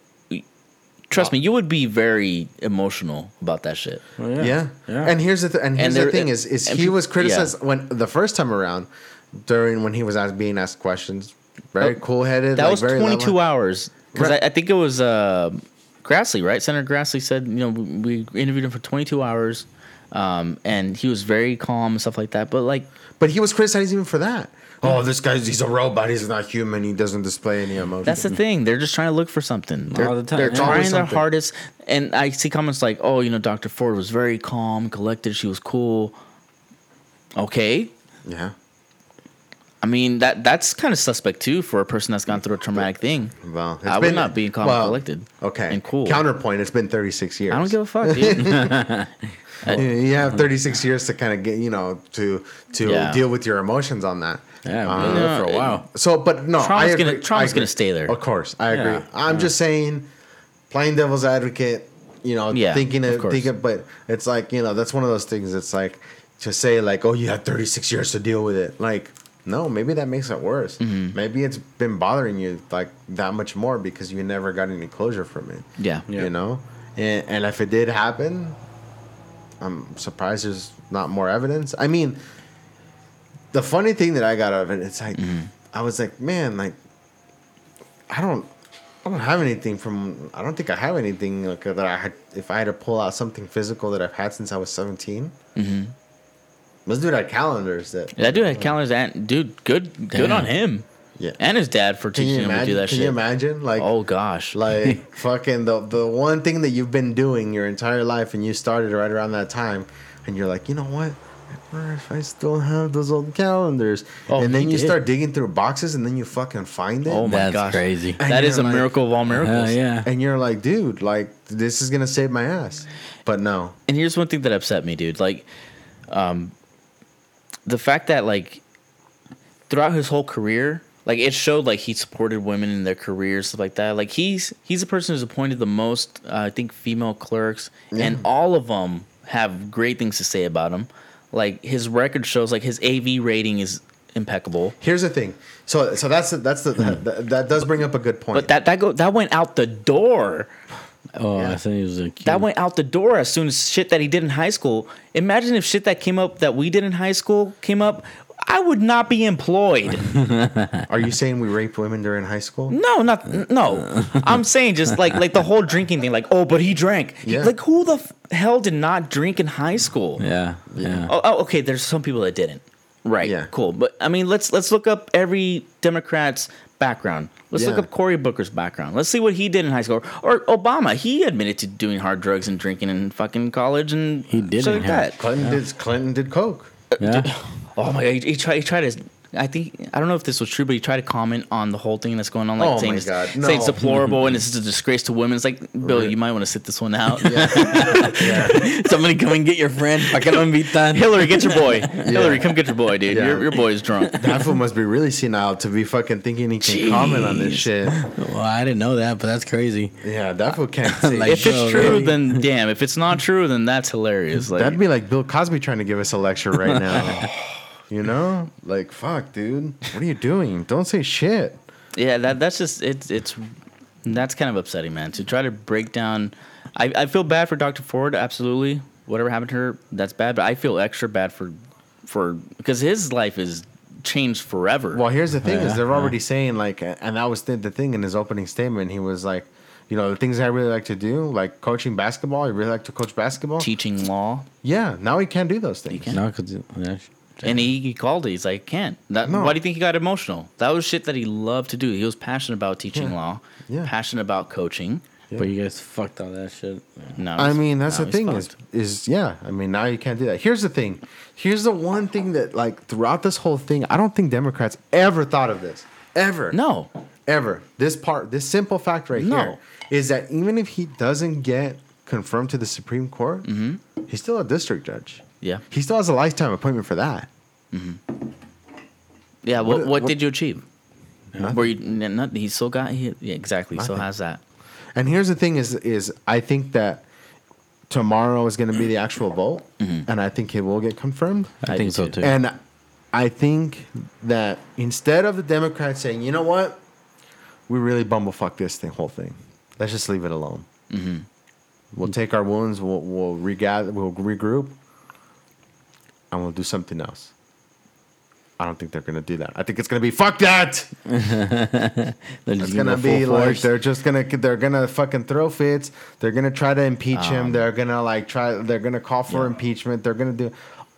trust me you would be very emotional about that shit Well, Yeah, yeah. And here's the th- and here's there- the thing is is he peop- was yeah. criticized when the first time around, during when he was asked, being asked questions very cool headed. That like, was very 22 level- hours. Because Right. I, I think it was uh, Grassley, right? Senator Grassley said, you know, we we interviewed him for 22 hours, um, and he was very calm and stuff like that. But like, But he was criticized even for that. Oh, this guy's he's a robot. He's not human. He doesn't display any emotion. that's the thing. They're just trying to look for something. They're, All the time. they're It's always trying their hardest. And I see comments like, oh, you know, Dr. Ford was very calm, collected. She was cool. Okay. yeah. I mean, that that's kind of suspect too for a person that's gone through a traumatic thing. Well, it's I would not be calm and collected Okay. and cool. Counterpoint. It's been 36 years. I don't give a fuck, dude. You, [LAUGHS] [LAUGHS] you have 36 years to kind of get, you know, to to Yeah. deal with your emotions on that. Yeah, Uh, been there for a while. So, but no, Trauma's I agree. gonna- trauma's I agree. gonna stay there. Of course, I agree. Yeah, I'm just saying, playing devil's advocate. You know, Yeah, thinking of of course. thinking, but it's like you know that's one of those things. It's like to say like, oh, you had 36 years to deal with it. Like, no, maybe that makes it worse. Mm-hmm. Maybe it's been bothering you like that much more because you never got any closure from it. yeah. You know, and, and if it did happen, I'm surprised there's not more evidence. I mean, the funny thing that I got out of it, it's like I was like, man, like I don't, I don't have anything from. I don't think I have anything like that. I had if I had to pull out something physical that I've had since I was 17. Mm-hmm. Let's do that calendars that. That dude had calendars and dude, good good on him. Yeah. And his dad for teaching you him to do that shit. Can shit. you imagine? Like, oh gosh. like [LAUGHS] fucking the the one thing that you've been doing your entire life and you started right around that time and you're like you know what I wonder if I still have those old calendars Oh, and then you did. start digging through boxes and then you fucking find it Oh my That's gosh. crazy. And that is a like, miracle of all Hell miracles. yeah. and you're like dude like this is gonna save my ass but no And here's one thing that upset me, dude. Like, um, the fact that like throughout his whole career, like it showed like he supported women in their careers, stuff like that. Like he's he's the person who's appointed the most, uh, I think, female clerks, and all of them have great things to say about him. Like his record shows, like his AV rating is impeccable. here's the thing so so that's the, that's the mm-hmm. that, that does bring up a good point But that that go that went out the door. Oh, Yeah. I think he was a kid. That went out the door as soon as shit that he did in high school. Imagine if shit that came up that we did in high school came up. I would not be employed. [LAUGHS] are you saying we raped women during high school No, not no. I'm saying just like like the whole drinking thing. Like, oh, but he drank. Yeah. Like, who the f- hell did not drink in high school? Yeah, yeah. Oh, oh, okay. There's some people that didn't. Right. Yeah. Cool. But I mean, let's let's look up every Democrat's background. Let's look up Cory Booker's background. Let's see what he did in high school. Or Obama. He admitted to doing hard drugs and drinking in fucking college and He didn't like that. Clinton did Clinton did coke uh, yeah. Oh my god, he, he tried. He tried to. I think I don't know if this was true, but he tried to comment on the whole thing that's going on, like Oh saying, my it's, God, saying it's deplorable and it's [LAUGHS] a disgrace to women. It's like, Bill, Right. you might want to sit this one out. [LAUGHS] yeah Somebody come and get your friend. [LAUGHS] Que no invitan. Hillary, get your boy. Hillary, come get your boy, dude. Yeah. Your, your boy is drunk. that fool must be really senile to be fucking thinking he can comment on this shit Well, I didn't know that, but that's crazy. Yeah, that fool can't say Like, if it's true, really? then damn. If it's not true, then that's hilarious. Like, That'd be like Bill Cosby trying to give us a lecture right now. You know? Like, fuck, dude. What are you doing? Don't say shit. yeah, that that's just it's it's that's kind of upsetting, man. To try to break down, I I feel bad for Dr. Ford. Absolutely, whatever happened to her, that's bad. But I feel extra bad for for because his life is changed forever. Well, here's the thing: is Yeah, they're yeah. already saying like, and that was the, the thing in his opening statement. He was like, you know, the things I really like to do, like coaching basketball. I really like to coach basketball. Teaching law, Yeah, now he can't do those things. can't. No, because yeah, and he, he called it. He's like, can't. That, No. Why do you think he got emotional? That was shit that he loved to do. He was passionate about teaching Yeah. law, Yeah. passionate about coaching. but you guys fucked all that shit. No, I mean, that's the he's thing is, is yeah. I mean, now you can't do that. Here's the thing. Here's the one thing that, like, throughout this whole thing, I don't think Democrats ever thought of this. Ever. no. Ever. This part, this simple fact right No. here, is that even if he doesn't get confirmed to the Supreme Court, Mm-hmm. he's still a district judge. Yeah. He still has a lifetime appointment for that. Mm-hmm. Yeah. What What- what, what- did you achieve? Nothing. Where you n- not, he still got he, yeah exactly he still has that. And here's the thing: is is I think that tomorrow is going to be the actual vote, mm-hmm. and I think it will get confirmed. I, I think so too. too. And I think that instead of the Democrats saying, you know what, we really bumblefuck this thing, whole thing. Let's just leave it alone. Mm-hmm. We'll take our wounds. We'll we'll regather. We'll regroup, and we'll do something else. I don't think they're gonna do that. I think it's gonna be fuck that. [LAUGHS] They're It's gonna be like force. they're just gonna they're gonna fucking throw fits. They're gonna try to impeach Um, him. They're gonna like try. They're gonna call for impeachment. They're gonna do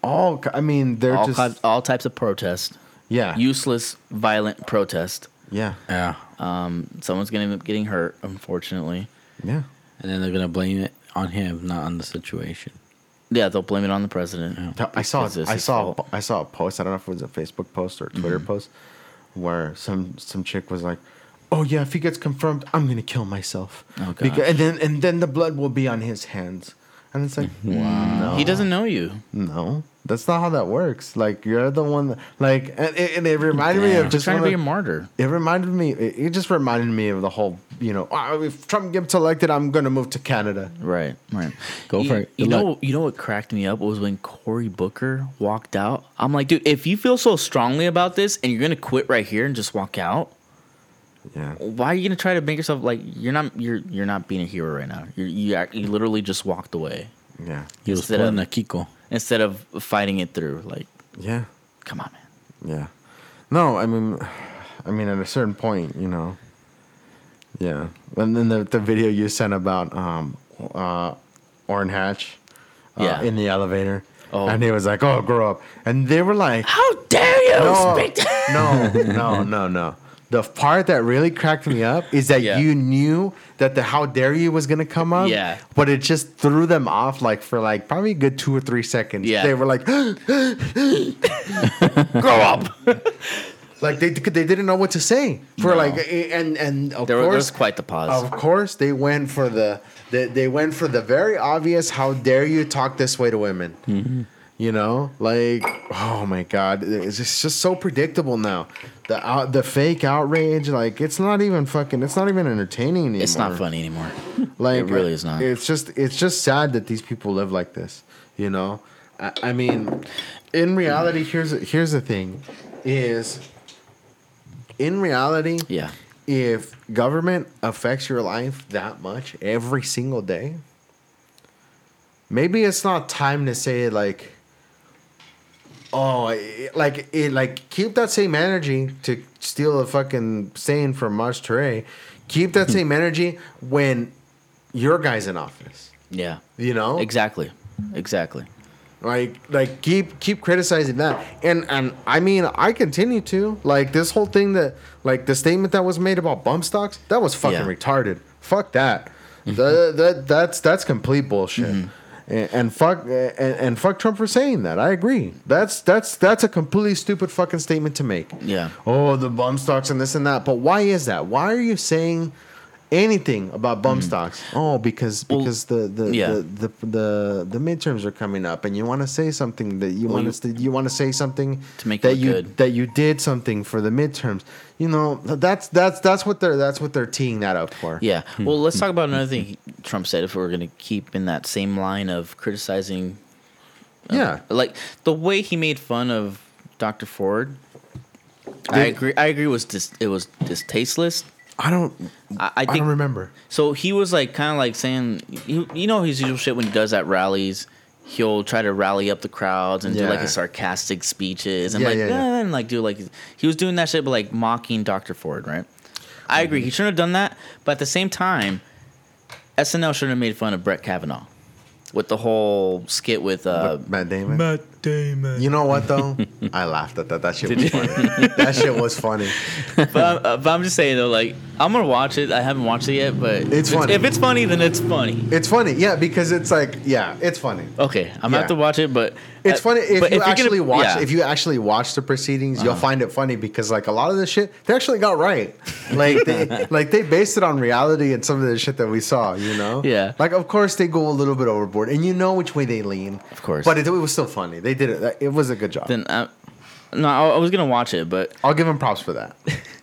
all. I mean, they're all, just ki- all types of protest, yeah, useless, violent protest. yeah, yeah, Um, someone's gonna end up getting hurt, unfortunately. yeah. and then they're gonna blame it on him, not on the situation. Yeah, they'll blame it on the president. I saw because it's I saw fault. I saw a post. I don't know if it was a Facebook post or a Twitter Mm-hmm. post where some some chick was like, "Oh yeah, if he gets confirmed, I'm gonna kill myself." Oh, Beca- and then and then the blood will be on his hands. And it's like, no, He doesn't know you. No, that's not how that works. Like you're the one. That, like and, it- and it reminded me of just trying to one be a martyr. It reminded me. It, it just reminded me of the whole. You know, "Ah, if Trump gets elected, I'm gonna move to Canada. Right, right. Go you, for it. You Good know, you know what cracked me up was when Cory Booker walked out. I'm like, dude, if you feel so strongly about this and you're gonna quit right here and just walk out, Yeah, why are you gonna try to make yourself like you're not you're you're not being a hero right now. You're, you act, you literally just walked away yeah, He was Instead pulling of- a Kiko. instead of fighting it through. Like, yeah, come on, man. yeah. No, I mean, I mean, at a certain point, you know. Yeah, and then the the video you sent about um, uh, Orrin Hatch, uh, Yeah. in the elevator, Oh. and he was like, "Oh, grow up," and they were like, How dare you no, speak? To- no, no, no, no. The part that really cracked me up is that Yeah. you knew that the "How dare you" was gonna come up. Yeah. But it just threw them off, like for like probably a good two or three seconds. Yeah. They were like, [GASPS] "Grow up!" [LAUGHS] like they they didn't know what to say for No. like and and of there, was- there course was quite the pause. of course they went for the they, they went for the very obvious. How dare you talk this way to women? Mm-hmm. You know, like oh my god, it's just, it's just so predictable now. The out, the fake outrage, like it's not even fucking, it's not even entertaining anymore. it's not funny anymore. [LAUGHS] Like It really is not. It's just it's just sad that these people live like this. You know, I, I mean, in reality, here's here's the thing, is in reality, Yeah. if government affects your life that much every single day, maybe it's not time to say like, oh, I- like it, like keep that same energy to steal a fucking saying from March Teray. Keep that same hmm. energy when your guy's in office. Yeah. You know, Exactly. Exactly. like like keep keep criticizing that and and i mean i continue to like this whole thing that like the statement that was made about bump stocks that was fucking Yeah. retarded fuck that mm-hmm. the, that that's that's complete bullshit mm-hmm. And, and fuck and, and fuck trump for saying that. I agree. That's that's that's a completely stupid fucking statement to make. Yeah. oh the bump stocks and this and that. But why is that? Why are you saying anything about bump mm-hmm. stocks oh because. Well, because the the, yeah. the the the the midterms are coming up, and you want to say something that you Well, want you- to you want to say something To make it that you good. that you did something for the midterms. You know that's that's that's what they're that's what they're teeing that up for. Yeah. Hmm. Well, let's talk about another hmm. thing Trump said if we're going to keep in that same line of criticizing. yeah. Like the way he made fun of Dr. Ford. I agree. I agree. Was dis, it was distasteless. I don't I, I I, think don't remember. so. He was like kind of like saying, you, you know, his usual shit when he does at rallies. He'll try to rally up the crowds and do like his sarcastic speeches and Yeah, like yeah, yeah. "Eh," and like do like he was doing that shit, but like mocking Dr. Ford, right? I agree. He shouldn't have done that, but at the same time, SNL shouldn't have made fun of Brett Kavanaugh with the whole skit with uh, Matt Damon. Matt Damon. You know what [LAUGHS] though? I laughed at that. That shit was funny. that shit was funny. [LAUGHS] but, I'm, uh, but I'm just saying though, like I'm gonna watch it. I haven't watched it yet, but It's if funny. If it's funny, then it's funny. It's funny, yeah, because it's like, yeah, it's funny. Okay, I'm gonna Yeah. have to watch it, but It's uh, funny if you you're actually gonna- watch yeah. Uh-huh. if you actually watch the proceedings, you'll find it funny because like a lot of the shit they actually got right. Like they [LAUGHS] like they based it on reality and some of the shit that we saw, you know? Yeah. Like of course they go a little bit overboard and you know which way they lean. Of course. But it, it was still funny. They did it. It was a good job. then uh, no, I, I was gonna watch it, but I'll give him props for that.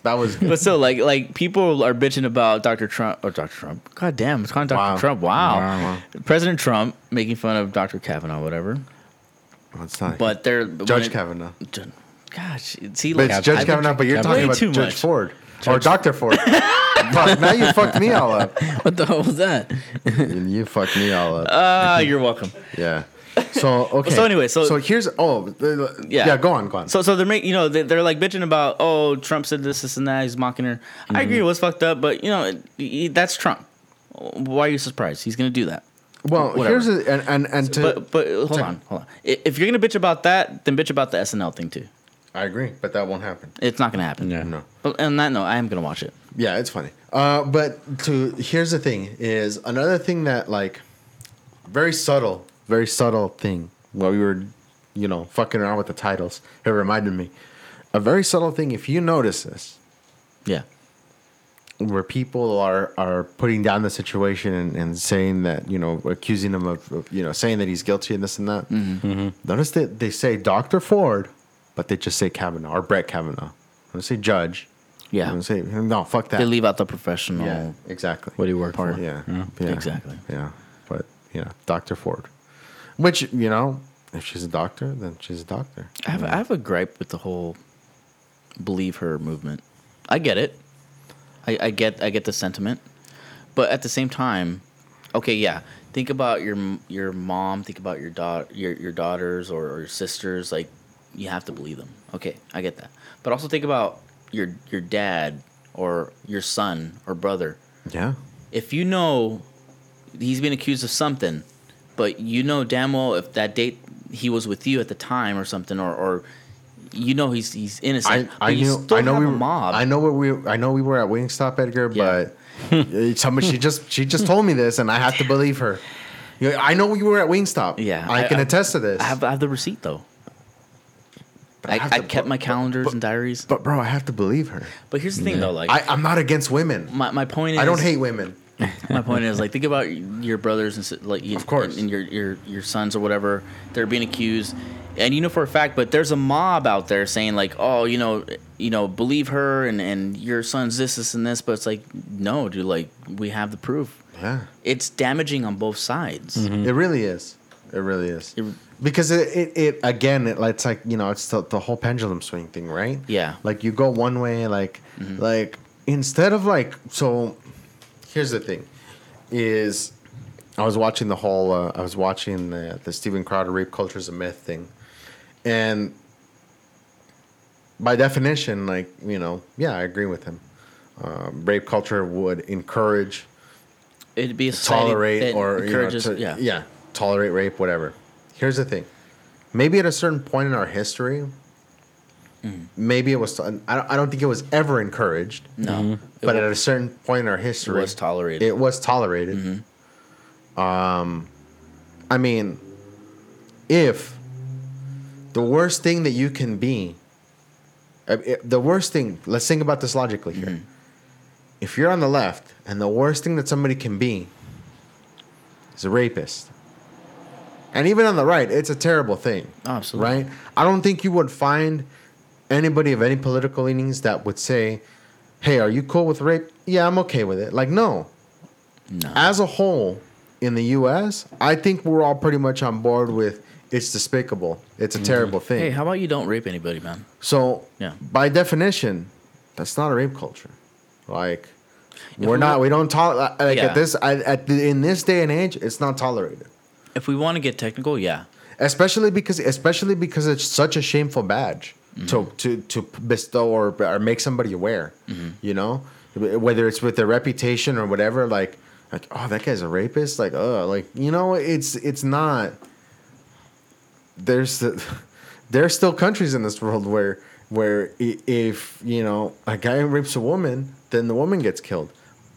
That was [LAUGHS] good. but still, like like people are bitching about Dr. Trump or Dr. Trump. God damn, it's calling Dr. Wow. Trump. Wow. Wow, wow. President Trump making fun of Dr. Kavanaugh, whatever. Oh, it's not But they're Judge it- Kavanaugh. Ju- Gosh, see, But like, it's Judge I've Kavanaugh, but you're Kavanaugh. talking about too Judge much. Ford. Or Dr. Ford. Fuck, now you fucked me all up. [LAUGHS] What the hell was that? You fucked me all up. Ah, [LAUGHS] you're welcome. Yeah. [LAUGHS] So okay. So anyway, so- so here's oh Yeah. yeah go on go on. So so they're making you know they, they're like bitching about oh Trump said this this and that he's mocking her. I agree it was fucked up, but you know that's Trump. Why are you surprised? He's gonna do that. well, whatever. here's a, and and and to But but hold to- on hold on. If you're gonna bitch about that, then bitch about the SNL thing too. I agree, but that won't happen. It's not gonna happen. Yeah. No. But on that note, I am gonna watch it. Yeah, it's funny. Uh, but to here's the thing is another thing that like very subtle, very subtle thing while we were, you know, fucking around with the titles. It reminded me a very subtle thing. If you notice this, Yeah. where people are are putting down the situation and, and saying that you know accusing him of, of, you know saying that he's guilty and this and that. Mm-hmm. Mm-hmm. Notice that they say Dr. Ford, but they just say Kavanaugh or Brett Kavanaugh. They say Judge. Yeah. They say no, fuck that. They leave out the professional. yeah, exactly. What do you work Part. for? Yeah, Yeah. yeah, Exactly. Yeah, but you know, Dr. Ford, which you know, if she's a doctor, then she's a doctor. I have, I have a gripe with the whole believe her movement. I get it. I, I get I get the sentiment, but at the same time, okay, yeah. Think about your your mom. Think about your daughter, your your daughters or, or your sisters. Like you have to believe them. Okay, I get that. But also think about your your dad or your son or brother. Yeah, If you know he's been accused of something, but you know damn well if that date he was with you at the time or something, or, or you know he's he's innocent. I, I knew I know we were, mob. I know where we I know we were at Wingstop, Edgar, Yeah. but somebody she just she just told me this, and I have to believe her. I know we were at Wingstop. Yeah, I, I- can I- attest to this. I have I have the receipt though. I, I kept my calendars but- and diaries. But bro, I have to believe her. But here's the thing though, like I, I'm not against women. my, my point is I don't hate women. My point is like think about your brothers and like you, Of course. and, and your your your sons or whatever. They're being accused. And you know for a fact but there's a mob out there saying like oh you know you know believe her and and your son's this this and this. But it's like no dude like we have the proof. Yeah, it's damaging on both sides. Mm-hmm. It really is. It really is. It- because it, it, it again it, it's like you know it's the, the whole pendulum swing thing right? Yeah. like you go one way like mm-hmm. like instead of like so here's the thing is i was watching the whole uh, i was watching the, the steven crowder rape culture is a myth thing. And by definition like you know yeah i agree with him. Um, rape culture would encourage it'd be a society tolerate that or you know, to- yeah. yeah tolerate rape whatever. Here's the thing. Maybe at a certain point in our history Mm. maybe it was I don't, I don't think it was ever encouraged. No. It but wa- at a certain point in our history was tolerated. it was tolerated. Um i mean if the worst thing that you can be the worst thing let's think about this logically here. If you're on the left and the worst thing that somebody can be is a rapist. And even on the right it's a terrible thing Oh, absolutely. right? I don't think you would find anybody of any political leanings that would say hey are you cool with rape? Yeah i'm okay with it. Like no. No. As a whole in the us i think we're all pretty much on board with it's despicable. It's a mm-hmm. terrible thing. Hey how about you don't rape anybody man? So Yeah. by definition that's not a rape culture. Like If we're we not want- we don't tolerate like Yeah. at this I, at the, in this day and age it's not tolerated. If we want to get technical yeah. Especially because especially because it's such a shameful badge to to to bestow or, or make somebody aware mm-hmm. you know? Whether it's with their reputation or whatever like like oh that guy's a rapist? Like oh like you know it's it's not there's [LAUGHS] the, there's still countries in this world where where if you know a guy rapes a woman then the woman gets killed.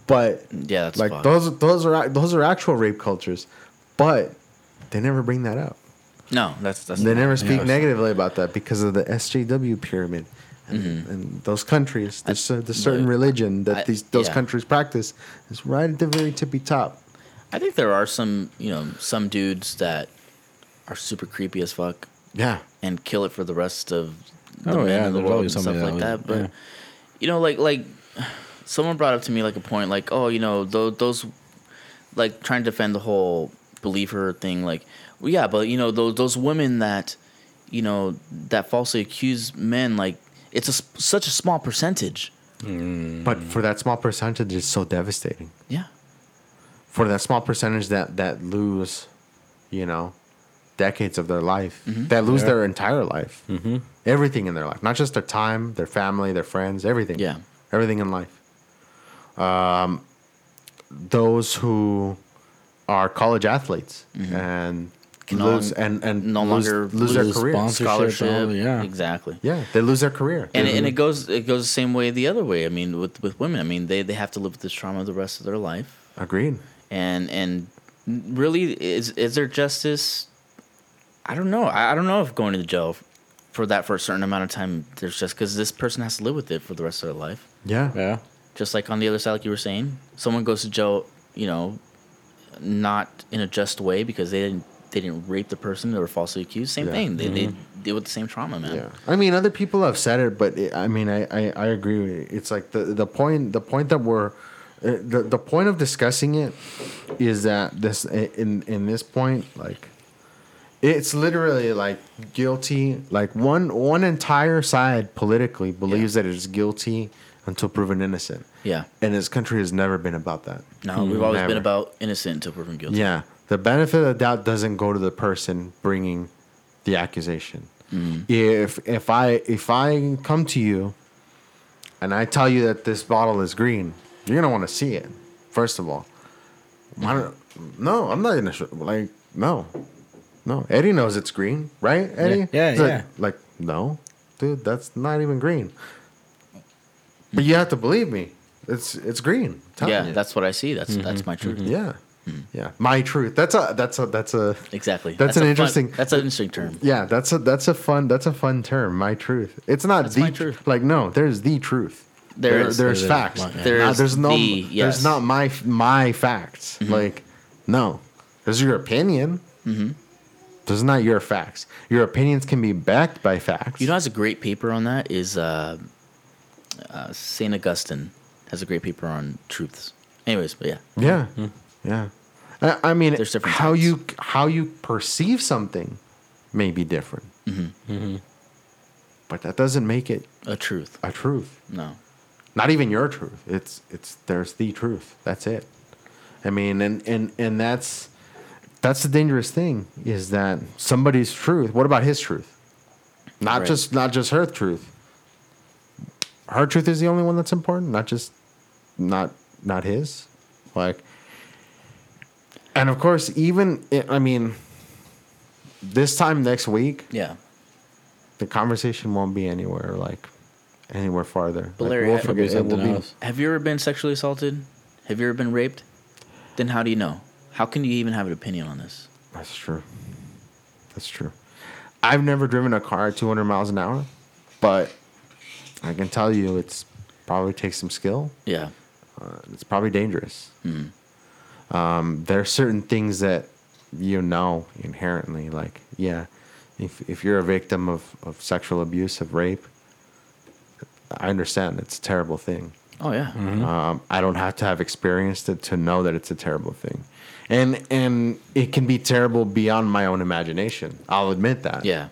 But yeah that's like fucked. those those are those are actual rape cultures but they never bring that up no that's that's they not- never speak Yeah. negatively about that because of the SJW pyramid. And, and those countries, there's a, there's certain Look, religion that Mm-hmm. I- these those yeah. countries practice is right at the very tippy top. I think there are some, you know, some dudes that are super creepy as fuck Yeah, and kill it for the rest of the Oh, men yeah, in the world and stuff somebody like that that. would- But yeah. you know, like like someone brought up to me like a point, like, oh, you know, those, those like trying to defend the whole believe her thing, like, well, yeah, but you know, those those women that you know that falsely accuse men, like, it's a s such a small percentage. but for that small percentage, it's so devastating. Yeah, For that small percentage that that lose, you know, decades of their life that lose Yeah. their entire life, mm-hmm. everything in their life, not just their time, their family, their friends, everything. Yeah. everything in life. Um, those who are college athletes and Mm-hmm. Can lose long- and and no lose, longer lose their lose career. sponsor- Scholarship. all- yeah. Exactly. Yeah, they lose their career. And, They and mm-hmm. it goes it goes the same way the other way. I mean, with with women, I mean they, they have to live with this trauma the rest of their life. agreed. and and really is is there justice i don't know i, I don't know if going to jail for that for a certain amount of time there's just because this person has to live with it for the rest of their life Yeah, Yeah. just like on the other side like you were saying someone goes to jail you know not in a just way because they didn't they didn't rape the person they were falsely accused same Yeah. thing they, they deal with the same trauma man Yeah, I mean, other people have said it, but it, I mean, I, I, I agree. With it. It's like the the point the point that we're uh, the the point of discussing it is that this in in this point like it's literally like guilty. Like one one entire side politically believes that it is guilty until proven innocent, yeah and this country has never been about that. no we've always been about innocent until proven guilty Yeah, the benefit of the doubt doesn't go to the person bringing the accusation. Mm. If if I if I come to you and I tell you that this bottle is green, you're gonna want to see it. First of all, Why don't- no, I'm not gonna sh- like no, no. Eddie knows it's green, right? Eddie? Yeah, He's like, yeah. Like no, dude, that's not even green. But you have to believe me. It's it's green. Yeah you. that's what i see that's that's mm-hmm. my truth mm-hmm. yeah, yeah. My truth. That's a that's a that's a exactly That's an a fun- interesting- that's an interesting term yeah. That's a that's a fun that's a fun term. My truth. It's not That's the truth. Like no, there's the truth. There There- is. there's There is. facts. Yeah. There Nah, there's no the- yes. Mm-hmm. there's not my my facts. Like no, there's your opinion. Mm-hmm. There's not your facts. Your opinions can be backed by facts. You know, has a great paper on that is uh, uh, Saint Augustine has a great paper on truths. Anyways, but yeah, Yeah, yeah. I, I mean, There's different how types. you how you perceive something may be different, Mm-hmm. but that doesn't make it a truth. a truth. No, Not even your truth. It's it's there's the truth. That's it. I mean, and and and that's that's the dangerous thing is that somebody's truth. What about his truth? Not Right. just not just her truth. Her truth is the only one that's important. Not just not not his. Like, and of course, even I I mean, this time next week, yeah. the conversation won't be anywhere like anywhere farther. But Like, we'll. It'll be It will something be, else. Have you ever been sexually assaulted? Have you ever been raped? Then how do you know? How can you even have an opinion on this? That's true. That's true. I've never driven a car at 200 miles an hour, but I can tell you it's probably takes some skill. Yeah, Uh, it's probably dangerous. Um, there are certain things that you know inherently, like yeah, if if you're a victim of, of sexual abuse, of rape, I understand it's a terrible thing. Oh yeah. Um, I don't have to have experienced it to know that it's a terrible thing, and and it can be terrible beyond my own imagination. I'll admit that. Yeah.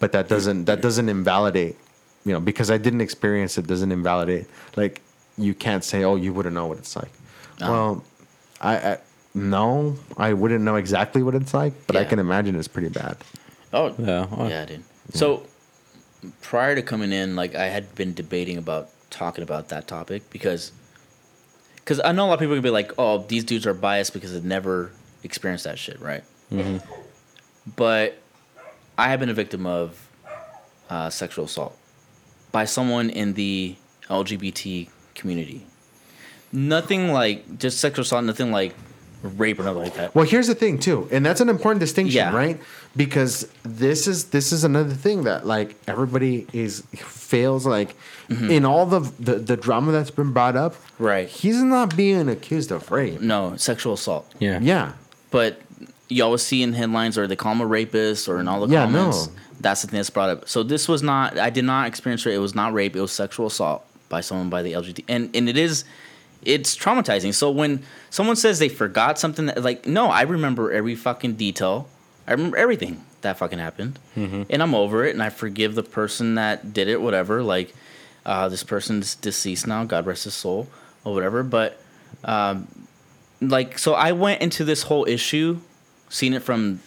But that doesn't that doesn't invalidate, you know, because I didn't experience it doesn't invalidate. Like you can't say, oh, you wouldn't know what it's like. Oh. Well, I, I no, I wouldn't know exactly what it's like, but I Yeah. can imagine it's pretty bad. Oh Yeah, well- yeah, dude. So prior to coming in, like I had been debating about talking about that topic because because I know a lot of people can be like, oh, these dudes are biased because they've never experienced that shit, right? But I have been a victim of uh, sexual assault by someone in the LGBT community. Nothing like just sexual assault, nothing like rape or nothing like that. Well, here's the thing too, and that's an important distinction, Yeah. right? Because this is this is another thing that like everybody is fails like in all the, the the drama that's been brought up. Mm-hmm. Right. He's not being accused of rape. No, sexual assault. Yeah. Yeah. but you always see in headlines or they call him a rapist or in all the Yeah, comments. no. That's the thing that's brought up. So this was not. I did not experience rape. It was not rape. It was sexual assault by someone by the LGBT. And and it is, it's traumatizing. So when someone says they forgot something, that, like no, I remember every fucking detail. I remember everything that fucking happened, and I'm over it, and I forgive the person that did it. Whatever. Like uh, this person's deceased now. God rest his soul or whatever. But like so i went into this whole issue seeing it from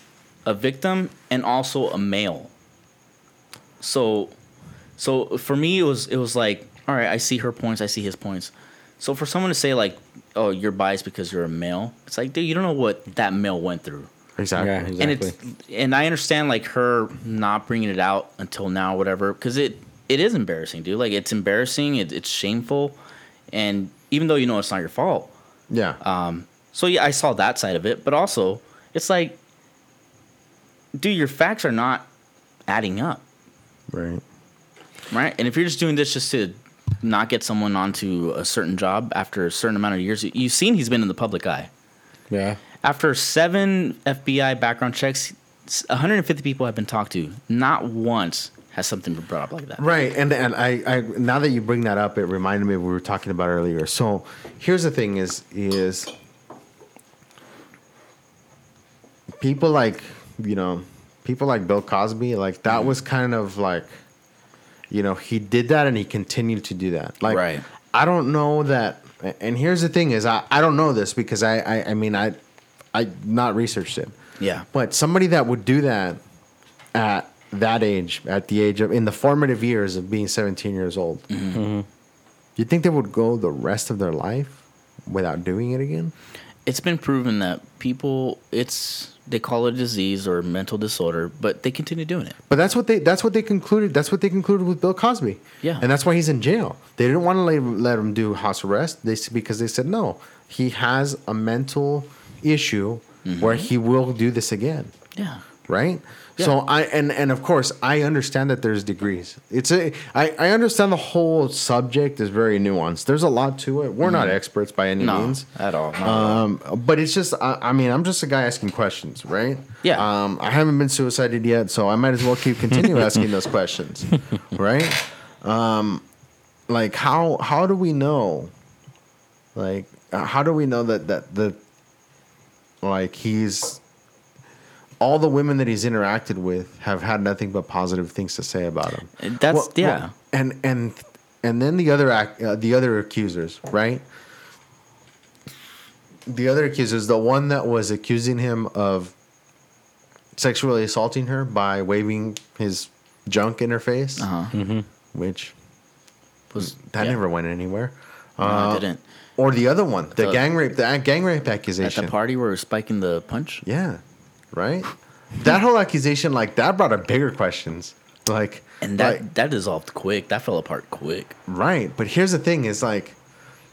a victim and also a male. So, so for me, it was it was like, all right, I see her points, I see his points. So for someone to say like, oh, you're biased because you're a male, it's like, dude, you don't know what that male went through. Exactly. Yeah, exactly. And it's and I understand like her not bringing it out until now, whatever, because it it is embarrassing, dude. Like it's embarrassing, it, it's shameful, and even though you know it's not your fault, Yeah. um, so yeah, I saw that side of it, but also it's like, dude, your facts are not adding up, right. right? And if you're just doing this just to not get someone onto a certain job after a certain amount of years, you've seen he's been in the public eye. yeah. After seven FBI background checks, 150 people have been talked to. Not once has something been brought up like that. Right, and and I, I now that you bring that up, it reminded me of what we were talking about earlier. So here's the thing: is is people like you know people like Bill Cosby, like that was kind of like you know he did that and he continued to do that. Like Right. I don't know that. And here's the thing: is I, I don't know this because I, I I mean I I not researched it. Yeah. But somebody that would do that at that age, at the age of in the formative years of being 17 years old, mm-hmm. Mm-hmm. you think they would go the rest of their life without doing it again? It's been proven that people, it's they call it a disease or mental disorder, but they continue doing it. But that's what they that's what they concluded. That's what they concluded with Bill Cosby. Yeah. and that's why he's in jail. They didn't want to let, let him do house arrest. They because they said no, he has a mental issue mm-hmm. where he will do this again. Yeah. right? So I and and of course I understand that there's degrees. It's a I, I understand the whole subject is very nuanced. There's a lot to it. We're not experts by any No, means. at all. At all. Um, but it's just I, I mean I'm just a guy asking questions, right? Yeah. Um, I haven't been suicided yet, so I might as well keep continue [LAUGHS] asking those questions, right? Um, like how how do we know? Like how do we know that that the like he's all the women that he's interacted with have had nothing but positive things to say about him. That's Well- yeah. well, and and and then the other ac- uh, the other accusers, right? The other accusers, the one that was accusing him of sexually assaulting her by waving his junk in her face, uh-huh. which Was that yeah. never went anywhere. No, Uh, it didn't. Or the other one, the The- gang rape, the gang rape accusation At the party where we were spiking the punch. Yeah, right. That whole accusation, like that, brought up bigger questions. Like, And that like, that dissolved quick. That fell apart quick. right. But here's the thing: is like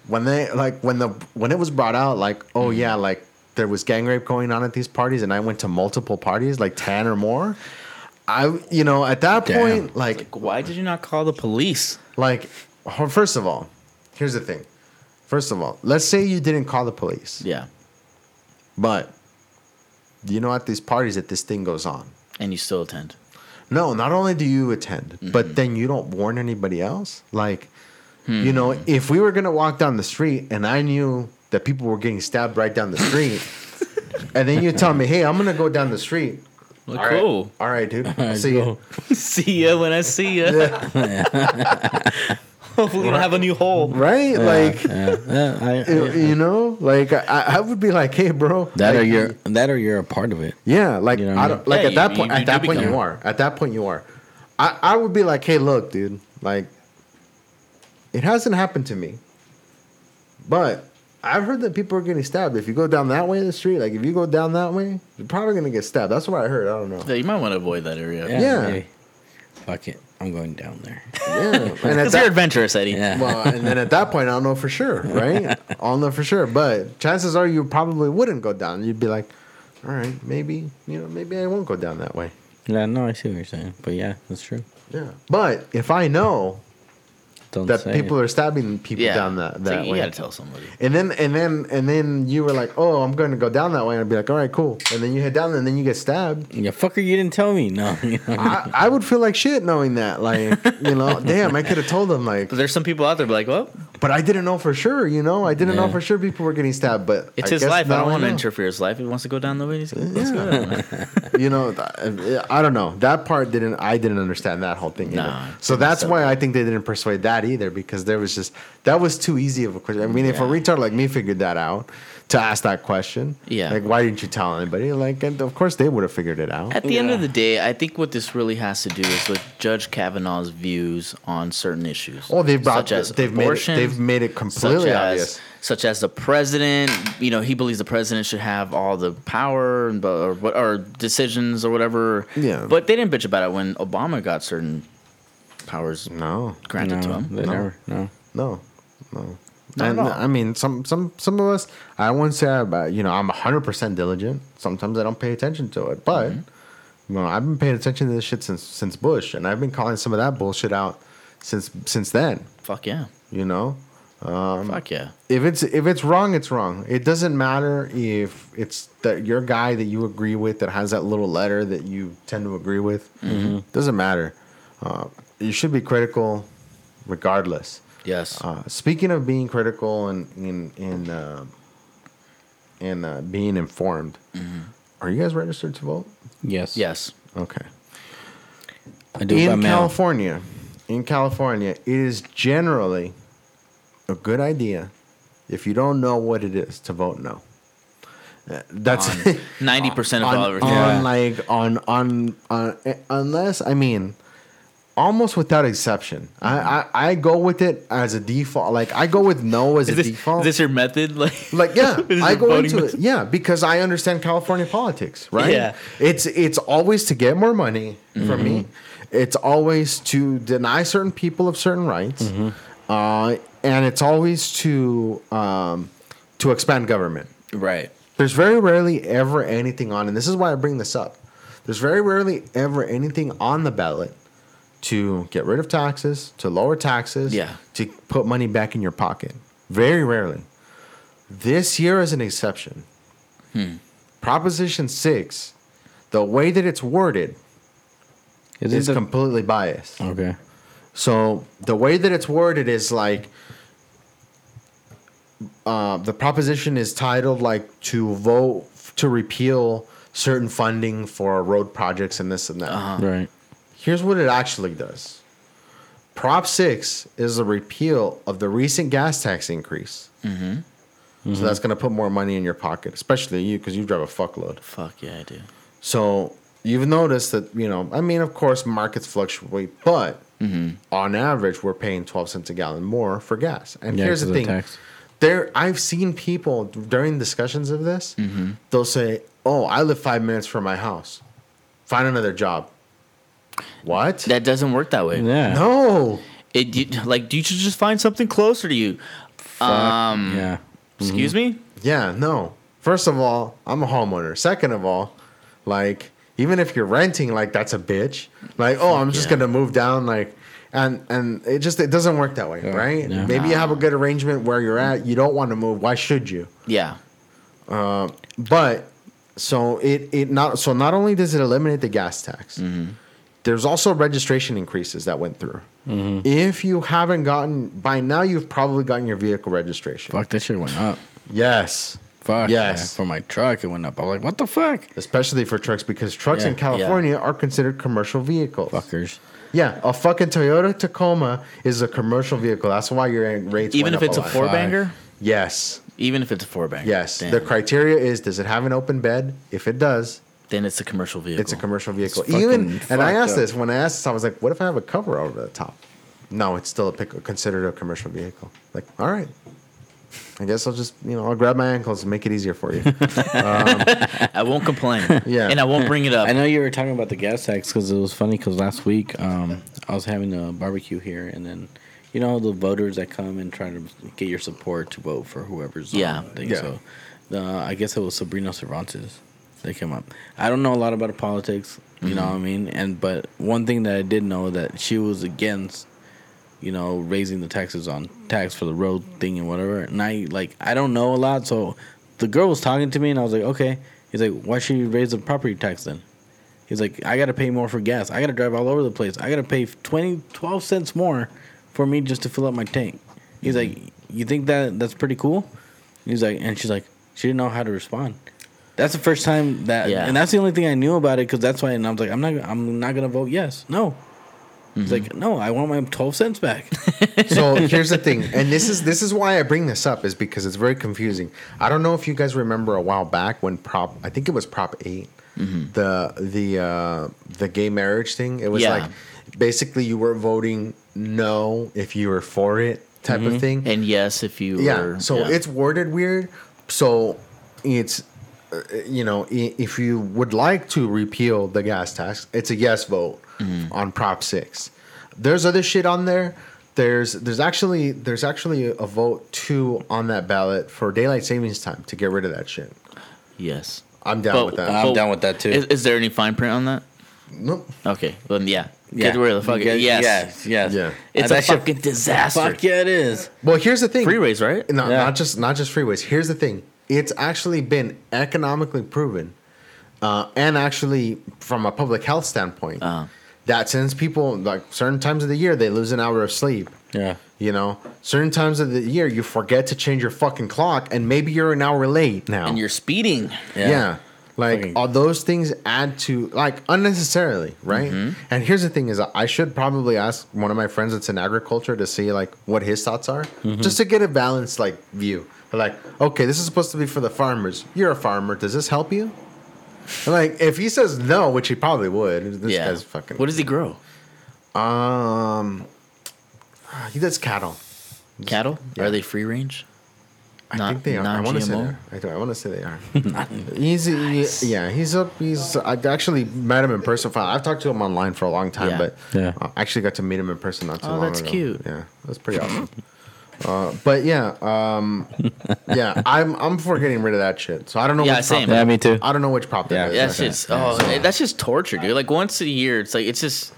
when they like when the when it was brought out, like, oh Mm-hmm. yeah, like there was gang rape going on at these parties, and I went to multiple parties, like ten or more. I, you know, at that Damn. point, like, Like, why did you not call the police? like, first of all, here's the thing. First of all, let's say you didn't call the police, Yeah. but you know, at these parties that this thing goes on. And you still attend. No, not only do you attend, Mm-hmm. but then you don't warn anybody else. Like, you Hmm. know, if we were gonna walk down the street and I knew that people were getting stabbed right down the street, [LAUGHS] and then you tell me, "Hey, I'm gonna go down the street." Well, All right. cool. All right, dude. I'll [LAUGHS] see you. [LAUGHS] see ya when I see ya. Hopefully, we don't have a new hole. Right? Like, Yeah, yeah, [LAUGHS] I, you you know, like I, I would be like, "Hey, bro." that like, or you're that or you're a part of it. Yeah, like You know what I I don't, mean? like Yeah, at that point. you- at that do point, you are. At that point, you are. I I would be like, hey, look, dude, like it hasn't happened to me, but I've heard that people are getting stabbed. If you go down that way in the street, like if you go down that way, you're probably gonna get stabbed. That's what I heard. I don't know. Yeah, you might want to avoid that area. Yeah. Yeah. maybe. Fuck it. I'm going down there. Yeah, [LAUGHS] and at Because you're adventurous, Eddie. Yeah. well, and then at that point, I don't know for sure, [LAUGHS] right? I'll know for sure, but chances are you probably wouldn't go down. You'd be like, all right, maybe you know, maybe I won't go down that way. Yeah, no, I see what you're saying. But yeah, that's true. Yeah, but if I know Don't that say people it. are stabbing people Yeah. down that, So that you way. gotta tell somebody. And then and then and then you were like, "Oh, I'm going to go down that way," and I'd be like, "All right, cool." And then you head down, and then you get stabbed. Yeah, fucker, you didn't tell me. No, [LAUGHS] you know. I, I would feel like shit knowing that. Like, you know, [LAUGHS] damn, I could have told them. Like, But there's some people out there like, well, but I didn't know for sure. You know, I didn't know for sure people were getting stabbed. But it's I his guess life. I don't want to interfere his life. He wants to go down the way, he's like, let's go down [LAUGHS] you know, I don't know. That part didn't. I didn't understand that whole thing. Either. Nah, so that's why I think they didn't persuade that either because there was just that was too easy of a question. I mean, if a Yeah. retard like me figured that out, to ask that question. Yeah. Like, why didn't you tell anybody? Like, and of course they would have figured it out. At the end of the day, I think what this really has to do is with Judge Kavanaugh's views on certain issues. Oh, they've brought, such as they've made it, abortion, they've made it completely such obvious. as such as the president. You know, he believes the president should have all the power and or or decisions or whatever. Yeah. but they didn't bitch about it when Obama got certain powers No, granted to No, him. they No. never. No. no, no. Not and at. I mean, some some some of us. I won't say I'm, uh, you know I'm hundred percent diligent. Sometimes I don't pay attention to it, but Mm-hmm. you know I've been paying attention to this shit since since Bush, and I've been calling some of that bullshit out since since then. Fuck yeah, You know, Um, fuck yeah. if it's if it's wrong, it's wrong. It doesn't matter if it's that your guy that you agree with that has that little letter that you tend to agree with. Doesn't matter. Uh, you should be critical, regardless. Yes. Uh, speaking of being critical and in in uh, and uh, being informed, are you guys registered to vote? Yes. yes. Okay. I do it by in mail. California, in California, it is generally a good idea if you don't know what it is to vote no. Uh, That's [LAUGHS] Ninety percent of on, all everything. on Yeah. like on on on eh, unless I mean almost without exception. I, I I go with it as a default. Like I go with no as Is a this, default. is this your method? [LAUGHS] Like, Like yeah, [LAUGHS] I go into it. Yeah, because I understand California politics, right? Yeah. It's it's always to get more money for me. Mm-hmm. It's always to deny certain people of certain rights, Mm-hmm. uh, and it's always to um, to expand government. right. There's very rarely ever anything on, and this is why I bring this up. There's very rarely ever anything on the ballot to get rid of taxes, to lower taxes, Yeah. to put money back in your pocket. Very rarely. This year is an exception. Hmm. Proposition 6, the way that it's worded Is is it the, completely biased. okay? So the way that it's worded is like uh, the proposition is titled like to vote to repeal certain funding for road projects and this and that. Uh-huh. Right. Here's what it actually does. Prop six is a repeal of the recent gas tax increase. Mm-hmm. So that's going to put more money in your pocket, especially you because you drive a fuckload. Fuck yeah, I do. So you've noticed that you know, I mean, of course, markets fluctuate, but Mm-hmm. on average, we're paying twelve cents a gallon more for gas. And Yeah, here's the thing: tax. there, I've seen people during discussions of this. Mm-hmm. They'll say, "Oh, I live five minutes from my house. Find another job." What? That doesn't work that way. Yeah. no. It you, like do you should just find something closer to you. Um, Yeah. excuse mm-hmm. me. Yeah, no. First of all, I'm a homeowner. Second of all, like even if you're renting, like that's a bitch. Like, oh, I'm just Yeah. gonna move down, like, and and it just it doesn't work that way, Yeah. right? Yeah. Maybe you have a good arrangement where you're at. You don't want to move. Why should you? Yeah. Uh, but so it it not so not only does it eliminate the gas tax, mm-hmm. There's also registration increases that went through. Mm-hmm. If you haven't gotten by now, you've probably gotten your vehicle registration. Fuck, that shit went up. Yes. Fuck. Yes. Yeah. For my truck, it went up. I was like, what the fuck? especially for trucks because trucks Yeah. in California are considered commercial vehicles. Fuckers. Yeah, a fucking Toyota Tacoma is a commercial vehicle. That's why your rates Even went if up it's a lot. four banger. Yes, Even if it's a four banger. yes. Damn. The criteria is: does it have an open bed? If it does, then it's a commercial vehicle. it's a commercial vehicle. fucking Even and I asked up. this when I asked this, I was like, "What if I have a cover over the top?" No, it's still a pick, considered a commercial vehicle. Like, all right. I guess I'll just, you know, I'll grab my ankles and make it easier for you. [LAUGHS] I won't complain. Yeah. And I won't bring it up. I know you were talking about the gas tax because it was funny because last week um, I was having a barbecue here and then you know the voters that come and try to get your support to vote for whoever's on Yeah. the thing. Yeah. So the, I guess it was Sabrina Cervantes. They came up. I don't know a lot about politics, you know what I mean. And but one thing that I did know that she was against, you know, raising the taxes on tax for the road thing and whatever. And I like I don't know a lot, so the girl was talking to me and I was like, okay. He's like, why should you raise the property tax then? He's like, I got to pay more for gas. I got to drive all over the place. I got to pay 20, 12 cents more for me just to fill up my tank. He's mm-hmm. like, you think that that's pretty cool? He's like, and she's like, she didn't know how to respond. That's the first time that, Yeah. and that's the only thing I knew about it because that's why. And I was like, I'm not, I'm not gonna vote yes. No, He's mm-hmm. like, no, I want my twelve cents back. [LAUGHS] so here's the thing, and this is this is why I bring this up is because it's very confusing. I don't know if you guys remember a while back when prop I think it was Prop 8 mm-hmm. the the uh, the gay marriage thing. It was Yeah. like basically you were voting no if you were for it type of mm-hmm. thing. And yes, if you yeah, were, so yeah. it's worded weird. So it's you know if you would like to repeal the gas tax, it's a yes vote Mm-hmm. on Prop Six. There's other shit on there. There's there's actually there's actually a vote too on that ballot for daylight savings time to get rid of that shit. yes. I'm down But- with that. I'm down with that, too. Is, is there any fine print on that? nope. Okay, then yeah, Yeah. get rid of the fucking Yes, yes. yes, yes. Yeah. It's And a that shit- fucking disaster. Fuck yeah, it is. Well, here's the thing. Freeways, right? No, Yeah. not just not just freeways. Here's the thing: it's actually been economically proven, uh, and actually from a public health standpoint, Uh-huh. that since people like certain times of the year they lose an hour of sleep. Yeah. You know, certain times of the year you forget to change your fucking clock, and maybe you're an hour late now. And you're speeding. yeah. Like Fucking- all those things add to like unnecessarily, right? Mm-hmm. And here's the thing: is I should probably ask one of my friends that's in agriculture to see like what his thoughts are, Mm-hmm. just to get a balanced like view. Like, okay, this is supposed to be for the farmers. You're a farmer. Does this help you? And, like, if he says no, which he probably would, this yeah. guy's fucking. What does he grow? Um, he does cattle. Cattle? Yeah. Are they free range? I Not- think they are. I want to say they are. [LAUGHS] I, do, I want to say they are. he's he- yeah. He's up. He's. I actually met him in person. For, I've talked to him online for a long time, Yeah. but Yeah. uh, I actually got to meet him in person not too Oh, long that's ago. cute. Yeah, that's pretty awesome. [LAUGHS] Uh, but yeah, um, [LAUGHS] yeah, I'm I'm for getting rid of that shit. So I don't know. Yeah, which same. prop that- Yeah, me too. I don't know which prop that Yeah, is. That's Okay. just oh, that's just torture, dude. Like once a year, it's like it's just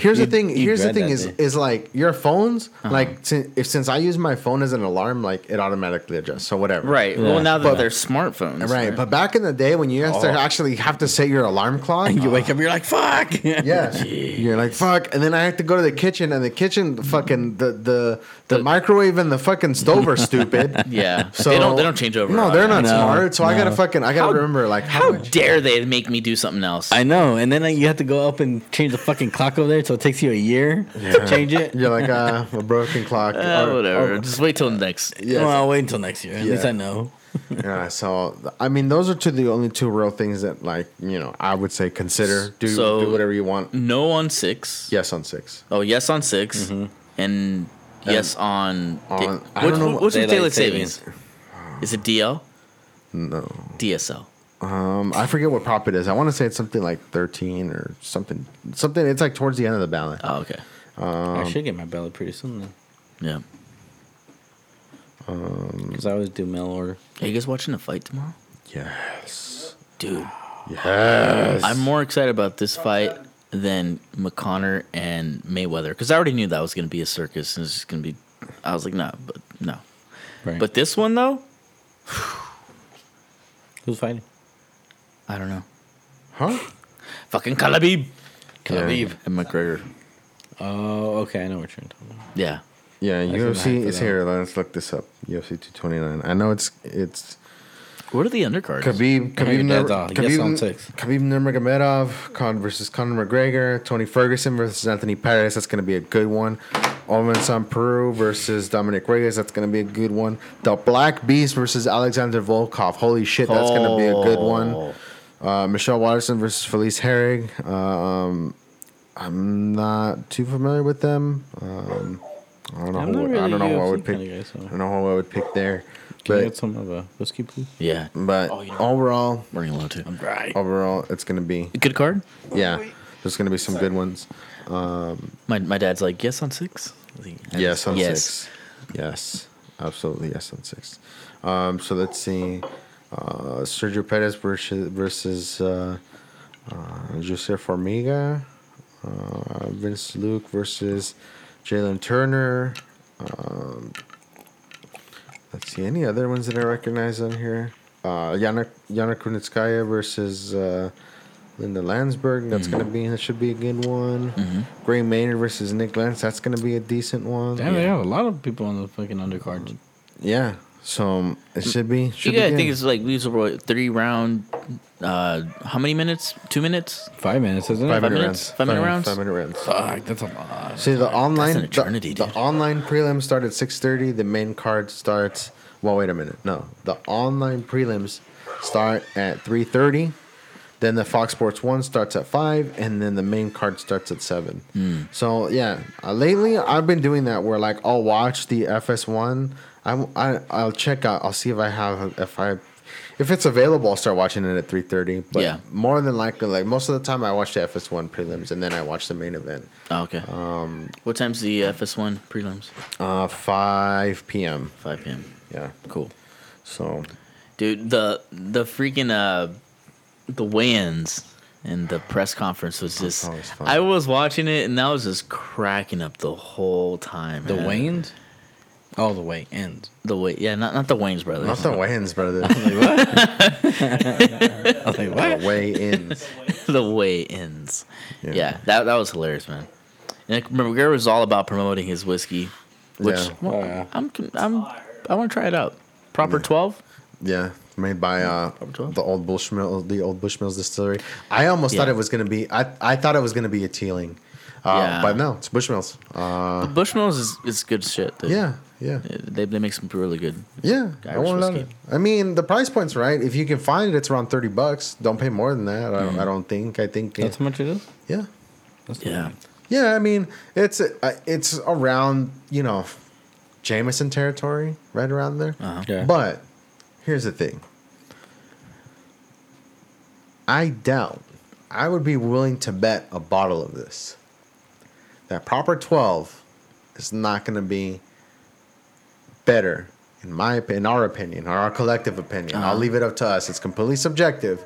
Here's You- the thing. Here's the thing that is day. is like your phones. Uh-huh. Like since, if since I use my phone as an alarm, like it automatically adjusts. So whatever. right. Yeah. Well, now that But- they're smartphones, Right, but back in the day when you have to Oh. actually have to set your alarm clock, And you wake up, you're like, fuck. [LAUGHS] Yeah, [LAUGHS] you're like fuck, and then I have to go to the kitchen, and the kitchen, fucking the the the, The- microwave and the fucking stove are stupid. [LAUGHS] yeah. So they don't they don't change over. No, they're not No, smart. So I gotta fucking I gotta How- remember like how, How dare they make me do something else? I know. And then like, you have to go up and change the fucking clock over there, so it takes you a year to change it. You're like uh, a broken clock. Uh, [LAUGHS] or- whatever. or- Just wait till next. Yes. Well, I'll wait until next year. At Yeah. least I know. [LAUGHS] yeah. So I mean, those are two the only two real things that like you know I would say consider do So- do whatever you want. No on six. Yes on six. Oh, yes on 6 and yes on. on- da- I what- don't know what's with daylight daylight savings. savings? Is it DL? No. DSL. Um, I forget what prop it is. I want to say it's something like thirteen or something. Something. It's like towards the end of the ballot. Oh, okay. Um, I should get my ballot pretty soon then, Yeah. because I always do mail order. Are you guys watching the fight tomorrow? Yes. Dude, Yes. I'm more excited about this fight than McConnor and Mayweather because I already knew that was going to be a circus and it's just going to be. I was like, no, but no. Right. But this one though, who's fighting? I don't know. Huh? Fucking Kalabib Khabib. and McGregor. Oh, okay. I know what you're talking about. Yeah. Yeah, can UFC is here. Let's look this up. UFC 229. I know it's it's What are the undercards? Khabib I heard Khabib that, Nur- yes on Khabib six. Khabib Nurmagomedov Con versus Conor McGregor. Tony Ferguson versus Anthony Perez. That's going to be a good one. Ovince Saint Preux versus Dominic Reyes. That's going to be a good one. The Black Beast versus Alexander Volkov. Holy shit, that's going to be a good one. Oh. Uh, Michelle Waterson versus Felice Herrig. Um, I'm not too familiar with them. Um, I don't know. I'm Who, not I don't know really who I would pick. kinda guy, so- I don't know who I would pick there. Can I But get some of a whiskey, please? Yeah. but Oh, you know- overall, We're going to. Right. overall, it's gonna be a Good card? yeah. There's gonna be some good ones. My, my dad's like, yes on six? I Yes on yes. six. Yes, absolutely yes on six. Um, so let's see. Uh, Sergio Perez versus versus uh, uh, Jose Formiga. Uh, Vince Luke versus Jalen Turner. Um, let's see any other ones that I recognize on here. Uh, Yana Yana Kunitskaya versus uh, Lina Lansberg. That's gonna be that should be a good one. Gray Maynard versus Nik Lentz. That's gonna be a decent one. Damn, they have a lot of people on the fucking undercards. Yeah. So it should be. Should yeah, be I think it's like these are what, three round. Uh, how many minutes? Two minutes? Five minutes, isn't it? five minute minutes? rounds. Five minute rounds? Five minute rounds. Fuck, that's a lot. See the online an eternity, the, dude. online prelim start at six thirty. The main card starts. Well, wait a minute. No, the online prelims start at three thirty. Then the Fox Sports One starts at five, and then the main card starts at seven. Hmm. So yeah, uh, lately I've been doing that where like I'll watch the FS1. I, I I'll check out. I'll see if I have if I if it's available. I'll start watching it at three thirty. But Yeah. more than likely, like most of the time, I watch the FS1 prelims and then I watch the main event. Oh, okay. Um, what time's the FS1 prelims? Uh, 5 p.m. 5 p.m. Yeah. Cool. So Dude, the the freaking uh the weigh-ins and the press conference was just always fun. I was watching it and I was just cracking up the whole time. The man. Waynes? Oh, the way ends. The way yeah, not not the Wayne's brothers. not the weigh-ins, brother. [LAUGHS] I was like, what? [LAUGHS] the weigh-ins. [LAUGHS] the way ends. Yeah. Yeah. that that was hilarious, man. And remember, Guerrero was all about promoting his whiskey, which Yeah. well, Oh, yeah. I'm I'm I want to try it out. Proper twelve. Yeah, made by uh, the old Bushmill, the old Bushmills distillery. I almost thought it was gonna be. I I thought it was gonna be a Teeling, uh, Yeah. but no, it's Bushmills. Uh, Bushmills is, is good shit. dude. yeah, yeah, They, they make some really good. yeah. I, Irish won't let it. I mean, the price point's right. If you can find it, it's around thirty bucks. Don't pay more than that. I, don't, Mm. I don't think. I think. That's how much it is? yeah. That's Yeah. Yeah, I mean, it's uh, it's around you know, Jameson territory, right around there. Uh-huh. Yeah. But here's the thing. I doubt I would be willing to bet a bottle of this that proper 12 is not going to be better in my in our opinion or our collective opinion. I'll Uh-huh. leave it up to us. It's completely subjective.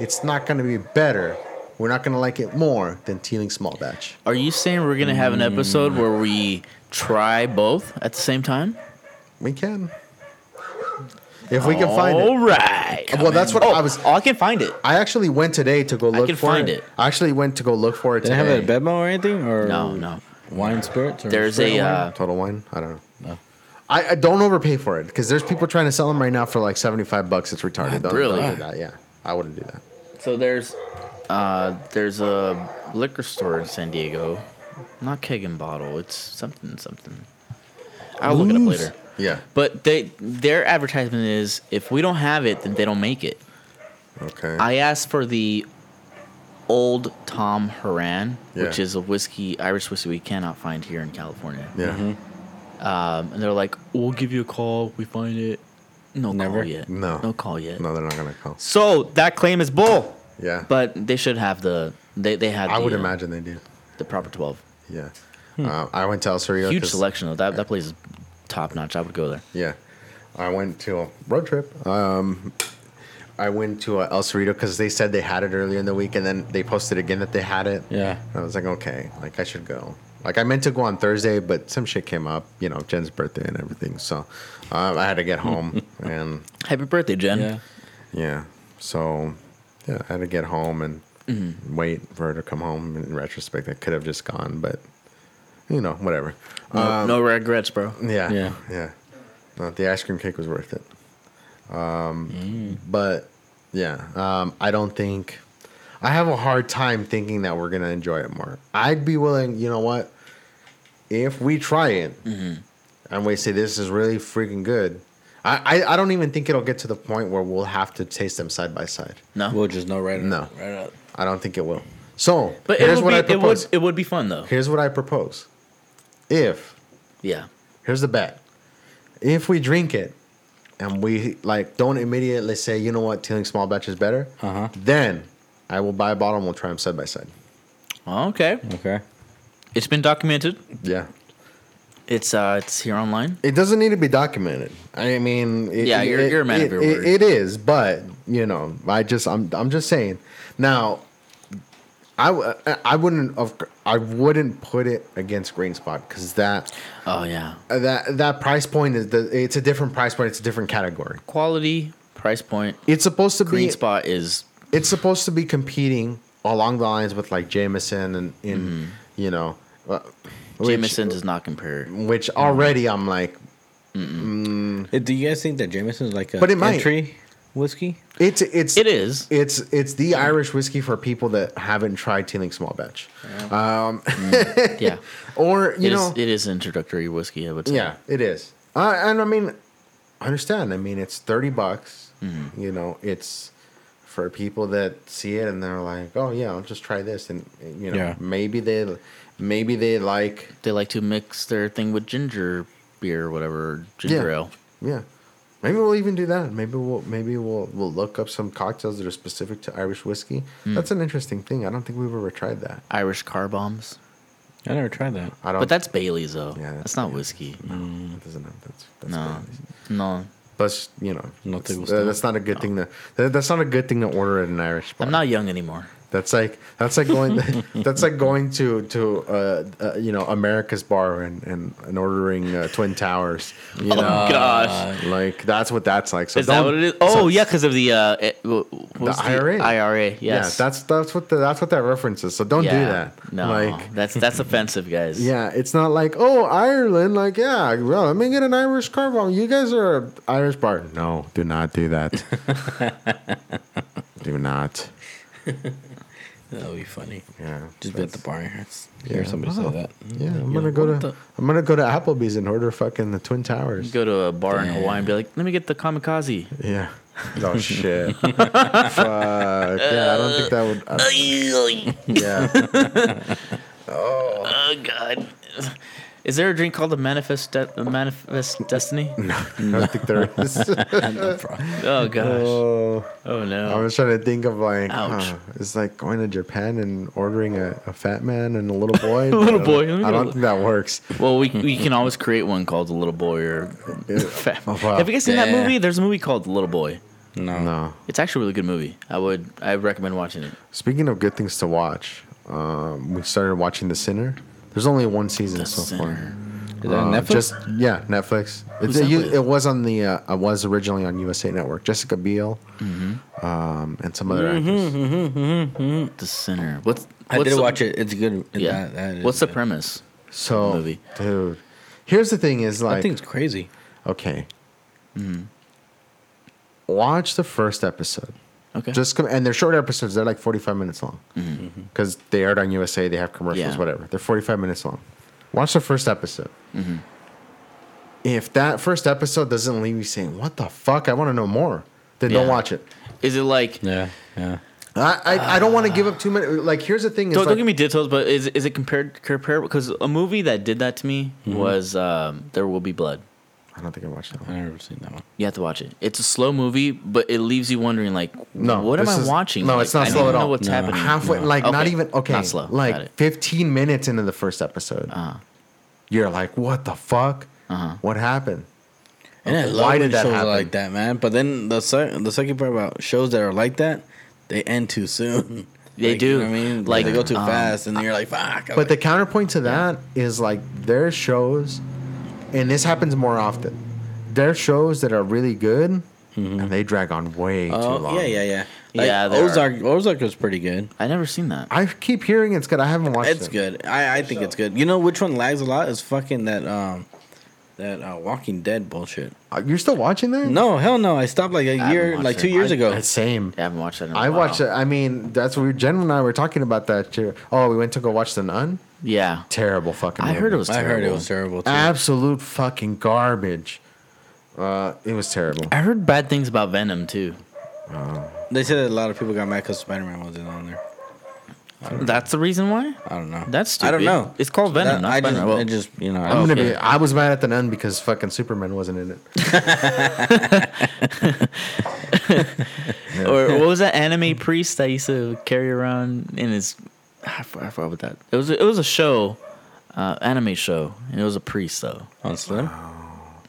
It's not going to be better. We're not going to like it more than Teeling Small Batch. Are you saying we're gonna have an episode where we try both at the same time? We can. If we can find All it. right. Well, that's what oh, I was. Oh, I can find it. I actually went today to go look I can for find it. it. I actually went to go look for it Did they have it at BevMo or anything? Or No, no. Wine spirits? Or There's spirit a wine? uh, Total Wine? I don't know. No. I, I don't overpay for it because there's people trying to sell them right now for like 75 bucks. It's retarded. Don't, Really? don't do that. Yeah. I wouldn't do that. so there's uh there's a liquor store in San Diego, not keg and bottle. It's something something. I'll look it up Booze. later. Yeah. But they their advertisement is if we don't have it, then they don't make it. Okay. I asked for the old Tom Haran, which is a whiskey, Irish whiskey we cannot find here in California. yeah. Um, and they're like, "We'll give you a call. We find it." No Never? call yet. No. no call yet. No, they're not going to call. So that claim is bull. Yeah. But they should have the they they had. I the, would uh, imagine they do. the proper twelve. Yeah. Uh, I went to El Cerrito. Huge 'cause- selection though. That that place is top notch. I would go there. Yeah. I went to a road trip. Um, I went to uh, El Cerrito because they said they had it earlier in the week, and then they posted again that they had it. Yeah. I was like, okay, like I should go. Like I meant to go on Thursday, but some shit came up, you know, Jen's birthday and everything. So uh, I had to get home, [LAUGHS] and Happy birthday, Jen. Yeah. yeah, so yeah, I had to get home and Mm-hmm. wait for her to come home. In retrospect, I could have just gone, but you know, whatever. No, no regrets, bro. Yeah, Yeah. yeah. No, the ice cream cake was worth it. Um, But yeah, um, I don't think I have a hard time thinking that we're gonna enjoy it more. I'd be willing. You know what? If we try it and we say this is really freaking good, I, I I don't even think it'll get to the point where we'll have to taste them side by side. No, We'll just know right No. right up. I don't think it will. So but it here's would what be I it would it would be fun though. Here's what I propose. If Yeah. here's the bet. If we drink it and we like don't immediately say, you know what, Teeling small batch is better, Uh-huh. then I will buy a bottle and we'll try them side by side. Okay. Okay. It's been documented. Yeah. It's uh it's here online. It doesn't need to be documented. I mean, it, Yeah, you're- it- you're a man of your it- word. it is, but you know, I just I'm I'm just saying. Now, I w- I wouldn't of I wouldn't put it against Green Spot because that Oh yeah. that that price point is the it's a different price point. It's a different category. Quality, price point. It's supposed to Green be spot is it's supposed to be competing along the lines with like Jameson and in you know uh, which- Jameson does not compare. which already I'm like Uh, Do you guys think that Jameson is like a But it might. entry whiskey? It's it's It is. It's it's the Irish whiskey for people that haven't tried Teeling Small Batch, um, [LAUGHS] Yeah. or you It is, know, it is introductory whiskey, I would say. yeah, it is. Uh, and I mean, I understand. I mean, it's thirty bucks. Mm-hmm. You know, it's for people that see it and they're like, oh yeah, I'll just try this, and you know, Yeah. maybe they maybe they like They like to mix their thing with ginger beer or whatever, ginger Yeah. ale. Yeah. Maybe we'll even do that. Maybe we'll maybe we'll we'll look up some cocktails that are specific to Irish whiskey. Hmm. That's an interesting thing. I don't think we've ever tried that. Irish car bombs. I never tried that. I don't. But that's Bailey's though. Yeah, that's, that's- not yeah. whiskey. that doesn't have that's that's No. Baileys. No. But you know, No it's- uh, that's not a good thing to. that- That's not a good thing to order at an Irish bar. I'm not young anymore. That's like that's like going [LAUGHS] that's like going to to uh, uh, you know America's bar and and, and ordering uh, Twin Towers. You Oh, know, gosh. like that's what that's like. So Is that what it is? Oh so- yeah, because of the uh, it, what was IRA. IRA. Yes. Yeah, that's that's what the, that's what that reference is. So don't do that. No, like that's that's offensive, guys. [LAUGHS] Yeah, it's not like, oh, Ireland, like, yeah, well, let me get an Irish car bomb. You guys are Irish bar. No, do not do that. [LAUGHS] do not. That would be funny. Yeah. Just be at the bar and hear- Yeah. somebody Oh. say that. Yeah, I'm You're gonna like, go to the-" I'm gonna go to Applebee's and order fucking the Twin Towers. Go to a bar in Hawaii and be like, "Let me get the kamikaze." Yeah. [LAUGHS] Oh shit. [LAUGHS] Fuck. Yeah, I don't think that would. I- [LAUGHS] yeah. oh. Oh God. Is there a drink called the Manifest De- the Manifest Destiny? [LAUGHS] No, I don't think there is. [LAUGHS] Oh gosh. oh. Oh I no. was trying to think of like, Ouch. huh, it's like going to Japan and ordering a, a fat man and a little boy. [LAUGHS] A little I don't- boy, I don't think that works. Well, we we can always create one called the Little Boy or. Fat- Oh, wow. Have you guys seen that movie? There's a movie called The Little Boy. No. No. It's actually a really good movie. I would I recommend watching it. Speaking of good things to watch, um, we started watching The Sinner. There's only one season The so Sinner. Is that far. Uh, Netflix? Just yeah, Netflix. Who's It's, that it, it was on the. Uh, it was originally on USA Network. Jessica Biel, Mm-hmm. um, and some other actors. The Sinner. What's I what's did the- watch it. It's good. Yeah. That- that is what's the good. premise? So, Movie. dude, here's the thing: is I like, think it's crazy. okay, Mm-hmm. watch the first episode. Okay. Just come, and they're short episodes. They're like 45 minutes long Mm-hmm. because they aired on USA. They have commercials, Yeah. whatever. They're 45 minutes long. Watch the first episode. Mm-hmm. If that first episode doesn't leave you saying, "What the fuck," I want to know more. Then don't watch it. Is it like? Yeah. Yeah. I I, I don't want to give up too many. Like here's the thing: Don't, like, don't give me details, but is is it compared comparable? Because a movie that did that to me Mm-hmm. was um, There Will Be Blood. I don't think I watched that one. I one. never seen that one. You have to watch it. It's a slow movie, but it leaves you wondering, like, No, what am this I is- watching? no, Like, it's not I slow need at to know all. What's No. happening? Halfway, like not even okay, Not slow. Like 15 minutes into the first episode, Uh-huh. you're like, "What the fuck? Uh-huh. What happened?" And I Okay, love why did that shows happen? like that, man. But then the sec- the second part about shows that are like that, they end too soon. [LAUGHS] They Like, do. You know what I mean? Like Like, they go too um, fast, and then you're like, "Fuck!" But the counterpoint to that is like there are shows, and this happens more often. There are shows that are really good, and they drag on way too long. oh long. yeah, yeah, yeah. Like, Yeah, there Ozark. Ozark was pretty good. I never seen that. I keep hearing it's good. I haven't watched It's it. It's good. I, I think it's good. You know which one lags a lot is fucking that um that uh, Walking Dead bullshit. Uh, You're still watching that? No, hell no. I stopped like a haven't year, watched like it. two years I- ago. Same. I haven't watched that. In a I while. watched it. I mean, that's what we, Jen and I were talking about that. Too. Oh, we went to go watch The Nun. Yeah, Terrible fucking. I heard movie. it was. I Terrible. heard it was terrible too. absolute fucking garbage. Uh, it was terrible. I heard bad things about Venom too. they said that a lot of people got mad because Spider Man wasn't on there. That's the reason why. I don't know. That's I don't know. It's called Venom, That- not I just, Spider-Man. Well- it just you know. I I'm gonna okay. be. I was mad at the nun because fucking Superman wasn't in it. [LAUGHS] [LAUGHS] or what was that anime priest that used to carry around in his? I forgot, I what that. It was. It was a show, uh, anime show, and it was a priest though. on Slim.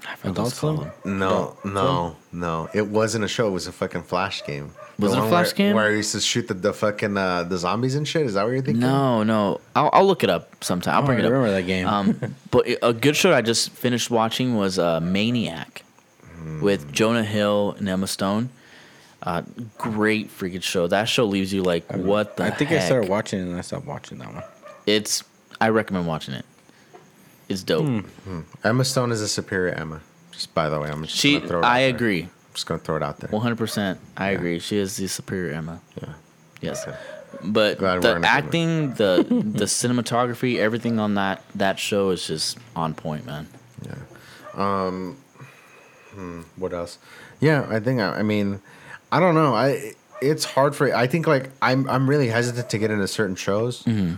I forgot Adult it's called. Swim? No, no, no. It wasn't a show. It was a fucking flash game. Was The it a Flash where, game? where he used to shoot the, the fucking uh, the zombies and shit? Is that what you're thinking? No, no. I'll, I'll look it up sometime. I'll Oh, bring I it up. remember that game. Um, [LAUGHS] but a good show I just finished watching was uh, Maniac with Jonah Hill and Emma Stone. Uh, great freaking show. That show leaves you like, what the I think heck? I started watching it and I stopped watching that one. It's. I recommend watching it. It's dope. Hmm. Emma Stone is a superior Emma. Just by the way, I'm just She, gonna throw it I out agree, I'm just gonna throw it out there. one hundred percent. I agree. She is the superior Emma. Yeah. Yes, Okay. but Glad the acting, the [LAUGHS] the cinematography, everything on that that show is just on point, man. Yeah. Um. Hmm, what else? Yeah, I think I, I mean, I don't know. I it's hard for. I think like I'm I'm really hesitant to get into certain shows Mm-hmm.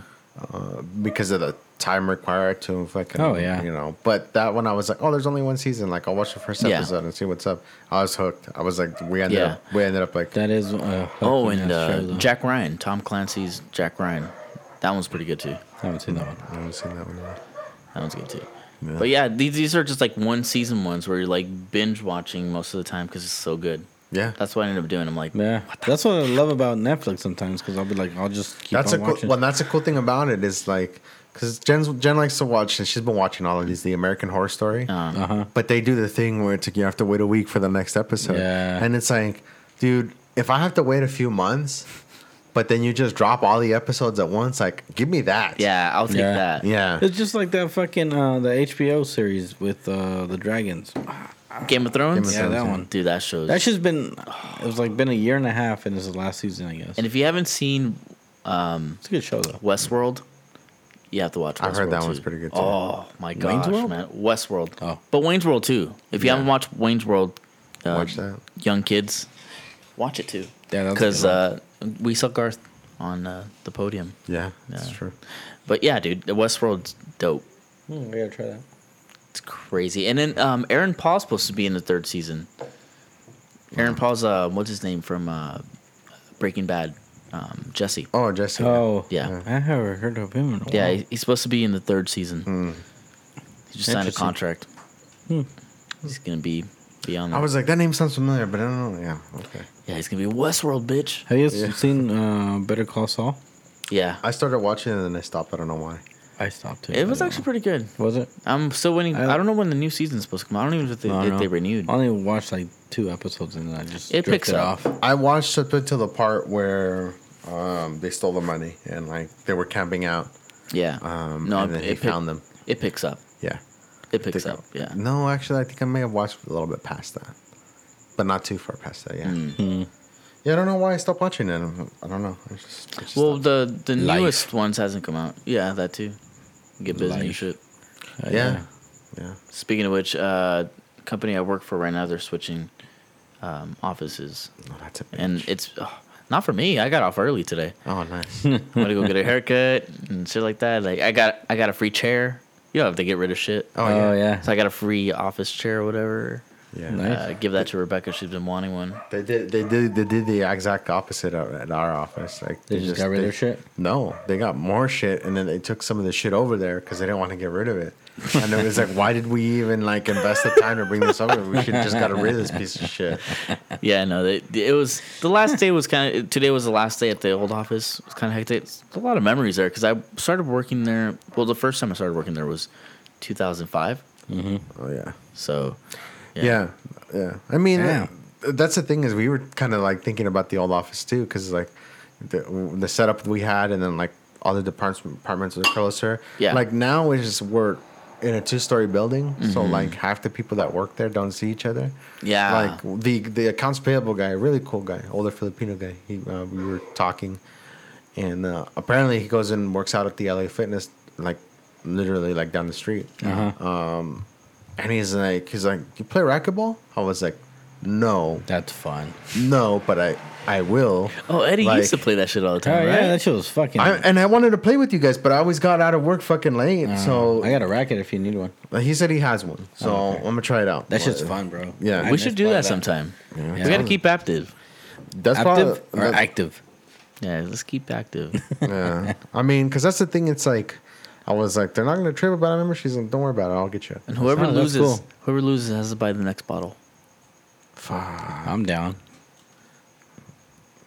uh, because of the time required to fucking. Oh, yeah. you know. But that one I was like, oh, there's only one season. Like I'll watch the first Yeah. episode and see what's up. I was hooked. I was like, we ended Yeah. up we ended up like That is. Uh, Oh, and uh, show. Jack Ryan, Tom Clancy's Jack Ryan. That one's pretty good too. I haven't seen that one. I haven't seen that one. yet. That one's good too. Yeah. But yeah, these these are just like one season ones where you're like binge watching most of the time because it's so good. Yeah, That's what I ended up doing. I'm like, Yeah, that's what I love about Netflix sometimes because I'll be like, I'll just keep that's a on cool, watching. well. That's a cool thing about it is like because Jen Jen likes to watch and she's been watching all of these the American Horror Story. uh, uh huh. But they do the thing where it's like you have to wait a week for the next episode. Yeah. And it's like, dude, if I have to wait a few months, but then you just drop all the episodes at once, like give me that. yeah, I'll take Yeah. that. Yeah. It's just like that fucking uh, the HBO series with uh, the dragons. Game of Thrones. Game of Yeah, Thrones, that yeah. one. Dude, that shows. That's just been. It was like been a year and a half, and this is the last season, I guess. and if you haven't seen um, It's a good show though. Westworld, you have to watch. Westworld I've heard that too. one's pretty good, too. Oh my Wayne's gosh, World? man, Westworld. Oh. but Wayne's World too. If you Yeah. haven't watched Wayne's World, uh, Watch that. young kids, watch it too. Yeah, because uh, we saw Garth on uh, the podium. Yeah, that's Yeah. true. But yeah, dude, Westworld's dope. Hmm, I gotta try that. It's crazy. And then um, Aaron Paul's supposed to be in the third season. Aaron Paul's uh, what's his name from uh, Breaking Bad? Um, Jesse. Oh, Jesse. Oh, Yeah. I haven't heard of him in a while. Yeah, he- he's supposed to be in the third season. Hmm. He just signed a contract. Hmm. He's gonna be be on. I was like, that name sounds familiar, but I don't know. Yeah, okay. yeah, he's gonna be Westworld, bitch. Have you Yeah. seen uh, Better Call Saul? Yeah, I started watching it and then I stopped. I don't know why. I stopped it. it was actually pretty good. Was it? I'm still waiting. I- I, don't know when the new season's supposed to come. out. I don't even know if they, I don't if they renewed. I only watched like two episodes and then I just It picks it up. off. I watched up until the part where um, they stole the money and like they were camping out. Yeah. Um, no, and then it, he it pick- found them. It picks up. Yeah. It picks up. I- Yeah. No, actually, I think I may have watched a little bit past that, but not too far past that. Yeah. Hmm. Yeah, I don't know why I stopped watching it. I don't know. I just, I just Well, stopped. the the Life. newest ones hasn't come out. Yeah, that too. Get busy and Life. shit. Uh, yeah, yeah. Speaking of which, uh, company I work for right now, they're switching um, offices, Oh, that's a bitch. and it's oh, not for me. I got off early today. oh, nice. [LAUGHS] I'm gonna go get a haircut and shit like that. Like I got I got a free chair. You don't have to get rid of shit. Oh, Oh, yeah. yeah. So I got a free office chair or whatever. Yeah. Nice. Uh, give that to Rebecca. She's been wanting one. They did. They did. They did the exact opposite at at our office. Like They just got rid they- of shit? No, they got more shit, and then they took some of the shit over there because they didn't want to get rid of it. [LAUGHS] And it was like, why did we even like invest the time to bring this over? We should just got rid of this piece of shit. Yeah, no, they, it was the last day was kind of today was the last day at the old office. It was kind of hectic. It's a lot of memories there because I started working there. Well, the first time I started working there was 2005. Oh yeah. So Yeah, yeah. I mean, Damn. that's the thing is we were kind of like thinking about the old office too, because like the the setup we had, and then like all the departments departments were closer. Yeah. Like now it's just we're in a two story building, so like half the people that work there don't see each other. Yeah. Like the the accounts payable guy, really cool guy, older Filipino guy. He uh, we were talking, and uh, apparently he goes and works out at the LA Fitness, like literally like down the street. Uh-huh. And he's like, he's like, you play racquetball? I was like, no, That's fun. no, but I, I will. oh, Eddie Like- used to play that shit all the Oh time, right? yeah, that shit was fucking. I, and I wanted to play with you guys, but I always got out of work fucking late. so Uh, I got a racket if you need one. he said he has one, so Oh, okay. I'm gonna try it out. That shit's Well, fun, bro. Yeah. I we should miss do playing that sometime. Yeah. We gotta keep active. That's Active probably, or that- active? Yeah, let's keep active. [LAUGHS] Yeah, I mean, because that's the thing. It's like, I was like, they're not gonna trip about it. I remember, she's like, don't worry about it. I'll get you. And whoever That's loses, cool. whoever loses has to buy the next bottle. I'm down.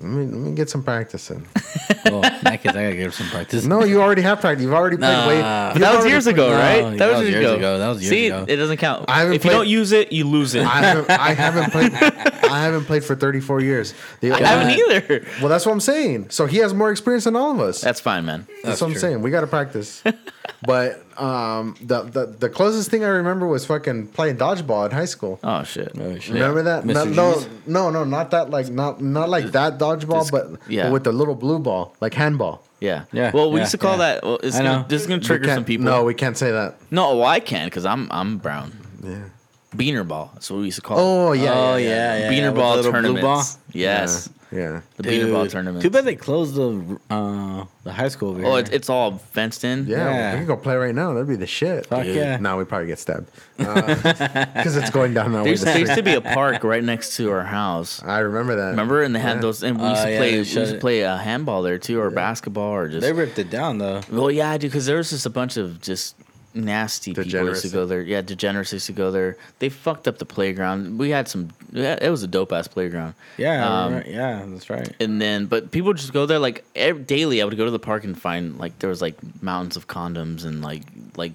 Let me let me get some practice in. [LAUGHS] Well, in that case, I gotta give some practice. no, you already have practice. You've already played Nah. way. But you've that was years played- ago, No, right? that was years ago. That was years ago. See, ago. it doesn't count. I haven't if you don't use it, you lose it. I I, haven't, I [LAUGHS] haven't played. I haven't played for 34 years. The, haven't either. Well, that's what I'm saying. So he has more experience than all of us. That's fine, man. That's, That's what I'm saying. We got to practice. [LAUGHS] But um, the, the the closest thing I remember was fucking playing dodgeball in high school. Oh shit. Oh, shit. Remember that? No, Mr. no, no, no, not that. Like not not like that dodgeball, Just- but, yeah. but with the little blue ball, like handball. Yeah. Yeah, Well, we yeah, used to call yeah. that. Well, it's I gonna, know. this is gonna trigger some people. No, we can't say that. No, well, I can because I'm I'm brown. Yeah. Beaner ball. That's what we used to call it. Oh yeah. oh yeah, yeah, yeah. Beaner yeah, with ball the little tournaments. ball. Yes. Yeah. The beaner ball tournament. Too bad they closed the uh the high school over Oh, here. it's, it's all fenced in. Yeah, Yeah. we can go play right now. That'd be the shit. Fuck dude. yeah. No, we probably get stabbed [LAUGHS] because it's going down that way. There's, the there used street. to be a park right next to our house. I remember that. Remember? And they had Yeah. those, and we used Oh, to yeah, play. they We shut used to it. play uh, handball there too, or basketball, or just. they ripped it down though. well, yeah, I do because there was just a bunch of just nasty people used to go there. Yeah, degenerates used to go there. They fucked up the playground. We had some. Yeah, it was a dope ass playground. Yeah, Um, right, yeah, that's right. And then, but people just go there like ev daily. I would go to the park and find like there was like mountains of condoms and like like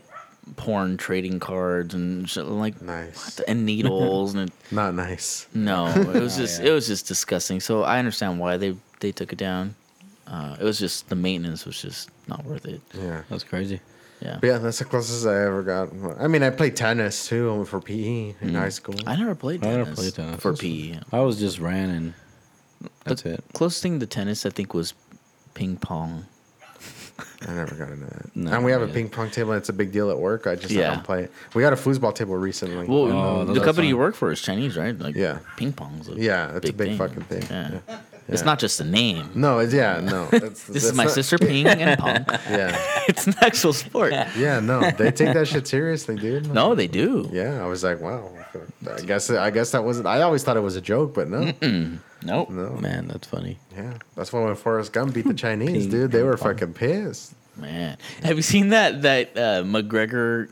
porn trading cards and shit, like Nice. and [LAUGHS] needles and Not nice. no, [LAUGHS] it was Oh, just yeah. it was just disgusting. So I understand why they they took it down. Uh, it was just the maintenance was just not worth it. Yeah. That's crazy. Yeah, But yeah, that's the closest I ever got. I mean, I played tennis too for PE in hmm. high school. I never played tennis. I never played tennis. for PE. I was just ran and that's the it. closest thing to tennis I think was ping pong. I never got into that. No, and we have a ping pong table. and It's a big deal at work. I just Yeah. don't play it. We got a foosball table recently. Well, Oh, the company you work for is Chinese, right? Like Yeah. ping pong's a Yeah, it's a big fucking thing. Yeah. Yeah. It's not just a name. no, it's yeah, no. [LAUGHS] This is my not- sister [LAUGHS] Ping and Pong. Yeah, [LAUGHS] It's an actual sport. yeah, no. They take that shit seriously, dude. No, they do. Yeah, I was like, wow. I guess I guess that wasn't. I always thought it was a joke, but no, Nope. no. Man, that's funny. Yeah, that's why when Forrest Gump beat the [LAUGHS] Chinese, Ping dude, they were pong. fucking pissed. Man, have you seen that that uh, McGregor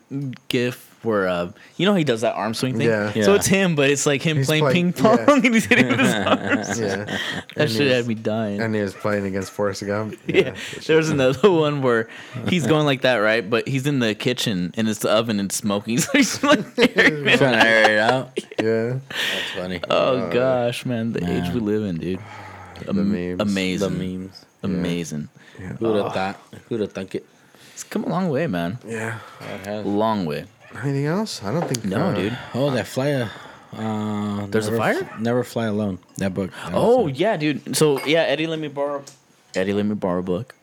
gif where uh, you know he does that arm swing thing? Yeah. So it's him, but it's like him He's playing playing- ping pong yeah. [LAUGHS] and he's hitting with his [LAUGHS] arms. Yeah, That And shit had me dying. And he was playing against Forrest Gump. [LAUGHS] yeah. There's another one where he's going like that, right? But he's in the kitchen and it's the oven and smoking. So he's like, Trying to air it out. yeah. That's funny. oh gosh, man, the age we live in, dude. Am- memes. Amazing. the Amazing. memes. Amazing. Who'd have thought? Who'd have thunk it? It's come a long way, man. Yeah. It has. Long way. Anything else? I don't think. No, uh, dude. Oh, that fly. Uh, uh, There's a fire? F- Never fly alone. That book. that Oh was- yeah, dude. So yeah, Eddie let me borrow. Eddie let me borrow a book.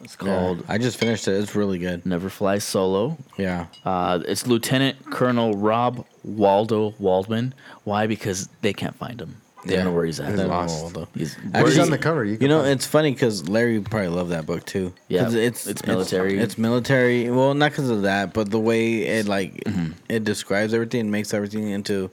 It's Yeah. called I just finished it. It's really good. Never Fly Solo. Yeah. Uh, it's Lieutenant Colonel Rob Waldo Waldman. Why? Because they can't find him. They Yeah. don't know where he's at. He's lost. Waldo. He's, He's on the cover. You, You know, find- it's funny because Larry would probably love that book too. Yeah, 'Cause it's it's military. It's, military. Well, not because of that, but the way it like Mm-hmm. it describes everything, and makes everything into.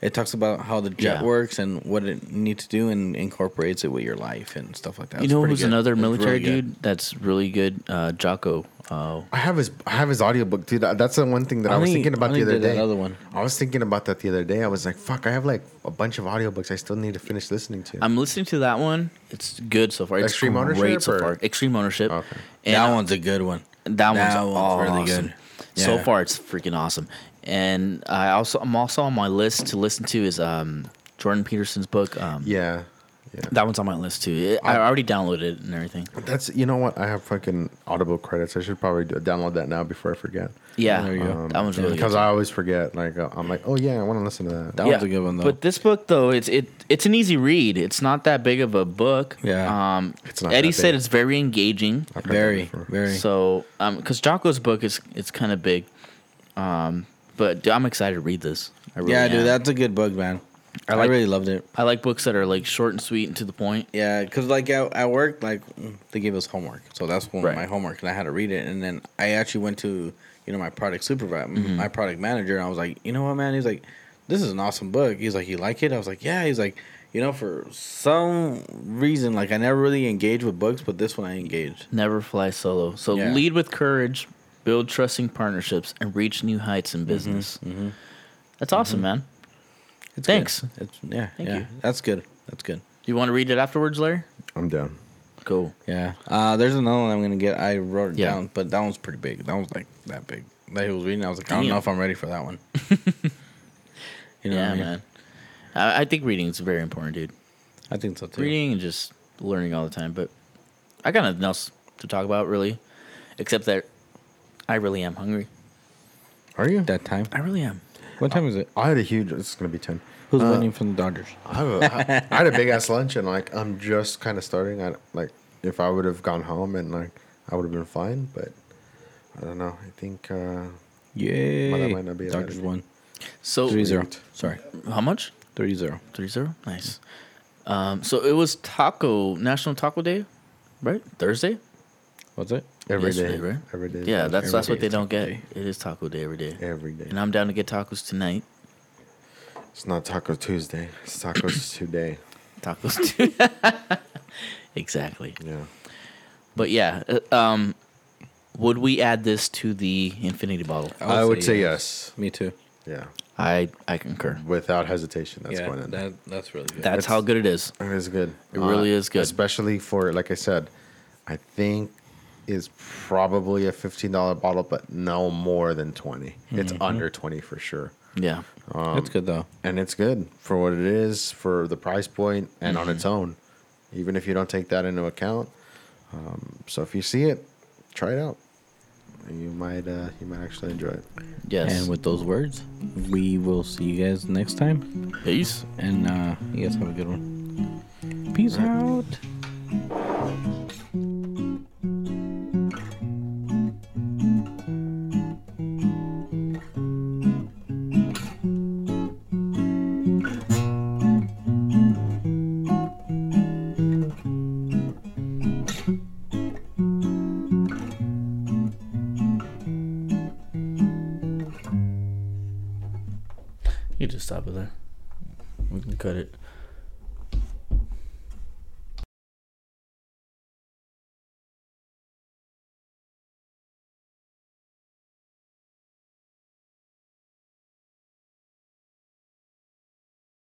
It talks about how the jet Yeah. works and what it needs to do, and incorporates it with your life and stuff like that. You It's know pretty who's good. another It's military really good. dude that's really good? Uh, Jocko. Uh, I have his. I have his audiobook, dude. That's the one thing that I, I was only- thinking about I the other day. other one. I was thinking about that the other day. I was like, "Fuck!" I have like a bunch of audiobooks I still need to finish listening to. I'm listening to that one. It's good so far. It's Extreme great Ownership so far. Extreme ownership. Okay. And that one's a good one. That one's, That one's really awesome. good. So far, it's freaking awesome. And I also, I'm also on my list to listen to is um, Jordan Peterson's book. Um, yeah, yeah. That one's on my list too. I I already downloaded it and everything. That's you know what? I have fucking Audible credits. I should probably do, download that now before I forget. Yeah, There you go. Um, that one's really because. I always forget. Like uh, I'm like, oh yeah, I want to listen to that. That one's a good one though. But this book though, it's it it's an easy read. It's not that big of a book. Yeah. Um, It's not Eddie said it's very engaging. I've heard that very, very. So, um, because Jocko's book is it's kind of big, um, but dude, I'm excited to read this. I really yeah, am. dude, that's a good book, man. I, like- really loved it. I like books that are like short and sweet and to the point. Yeah, because like at, at work, like they gave us homework, so that's one Right. of my homework, and I had to read it. And then I actually went to you know my product supervisor, Mm-hmm. my product manager, and I was like, you know what, man? He's like, this is an awesome book. He's like, you like it? I was like, yeah. He's like, you know, for some reason, like I never really engaged with books, but this one I engaged. Never fly solo. So Yeah. lead with courage, build trusting partnerships, and reach new heights in mm-hmm, business. Mm-hmm. That's awesome, mm-hmm. man. It's Thanks. Good. It's yeah, Thank yeah. you. That's good. That's good. You want to read it afterwards, Larry? I'm down. Cool. Yeah. Uh, there's another one I'm gonna get. I wrote it Yeah. down, but that one's pretty big. That one's like that big. That he was reading. I was like, I don't know if I'm ready for that one. [LAUGHS] you know, yeah, what I mean? man. I, I think reading is very important, dude. I think so too. Reading and just learning all the time. But I got nothing else to talk about, really, except that I really am hungry. Are you? That time. I really am. What time is it? I had a huge. It's gonna be ten. Who's Uh, winning from the Dodgers? I, have a, I had a big ass lunch and like I'm just kind of starting. I like if I would have gone home and like I would have been fine, but I don't know. I think uh, Yay! might not be Dodgers bad won. So 3-0. Sorry, how much? 3-0. 3-0? Nice. Um, so it was Taco National Taco Day, right? Thursday. What's it? Every day, Yesterday, right? every day. Yeah, that's every that's what they don't get. Day. It is Taco Day every day. every day. And I'm down to get tacos tonight. It's not Taco Tuesday. It's tacos [COUGHS] today. Tacos too. [LAUGHS] exactly. Yeah. But yeah, uh, um, would we add this to the infinity bottle? I would say yes. Me too. Yeah. I I concur. Without hesitation, that's yeah, going in. there. that, that's really good. That's That's- how good it is. It is good. It really is good. Especially for, like I said, I think is probably a fifteen dollar bottle, but no more than 20 It's Mm-hmm. under twenty for sure, Yeah. it's good though. and it's good for what it is for the price point and on Mm-hmm. its own. Even if you don't take that into account, um, so if you see it, try it out. You might uh, you might actually enjoy it. Yes. And with those words, we will see you guys next time. peace. And uh, you guys have a good one. Peace out. Stop it there. We can cut it.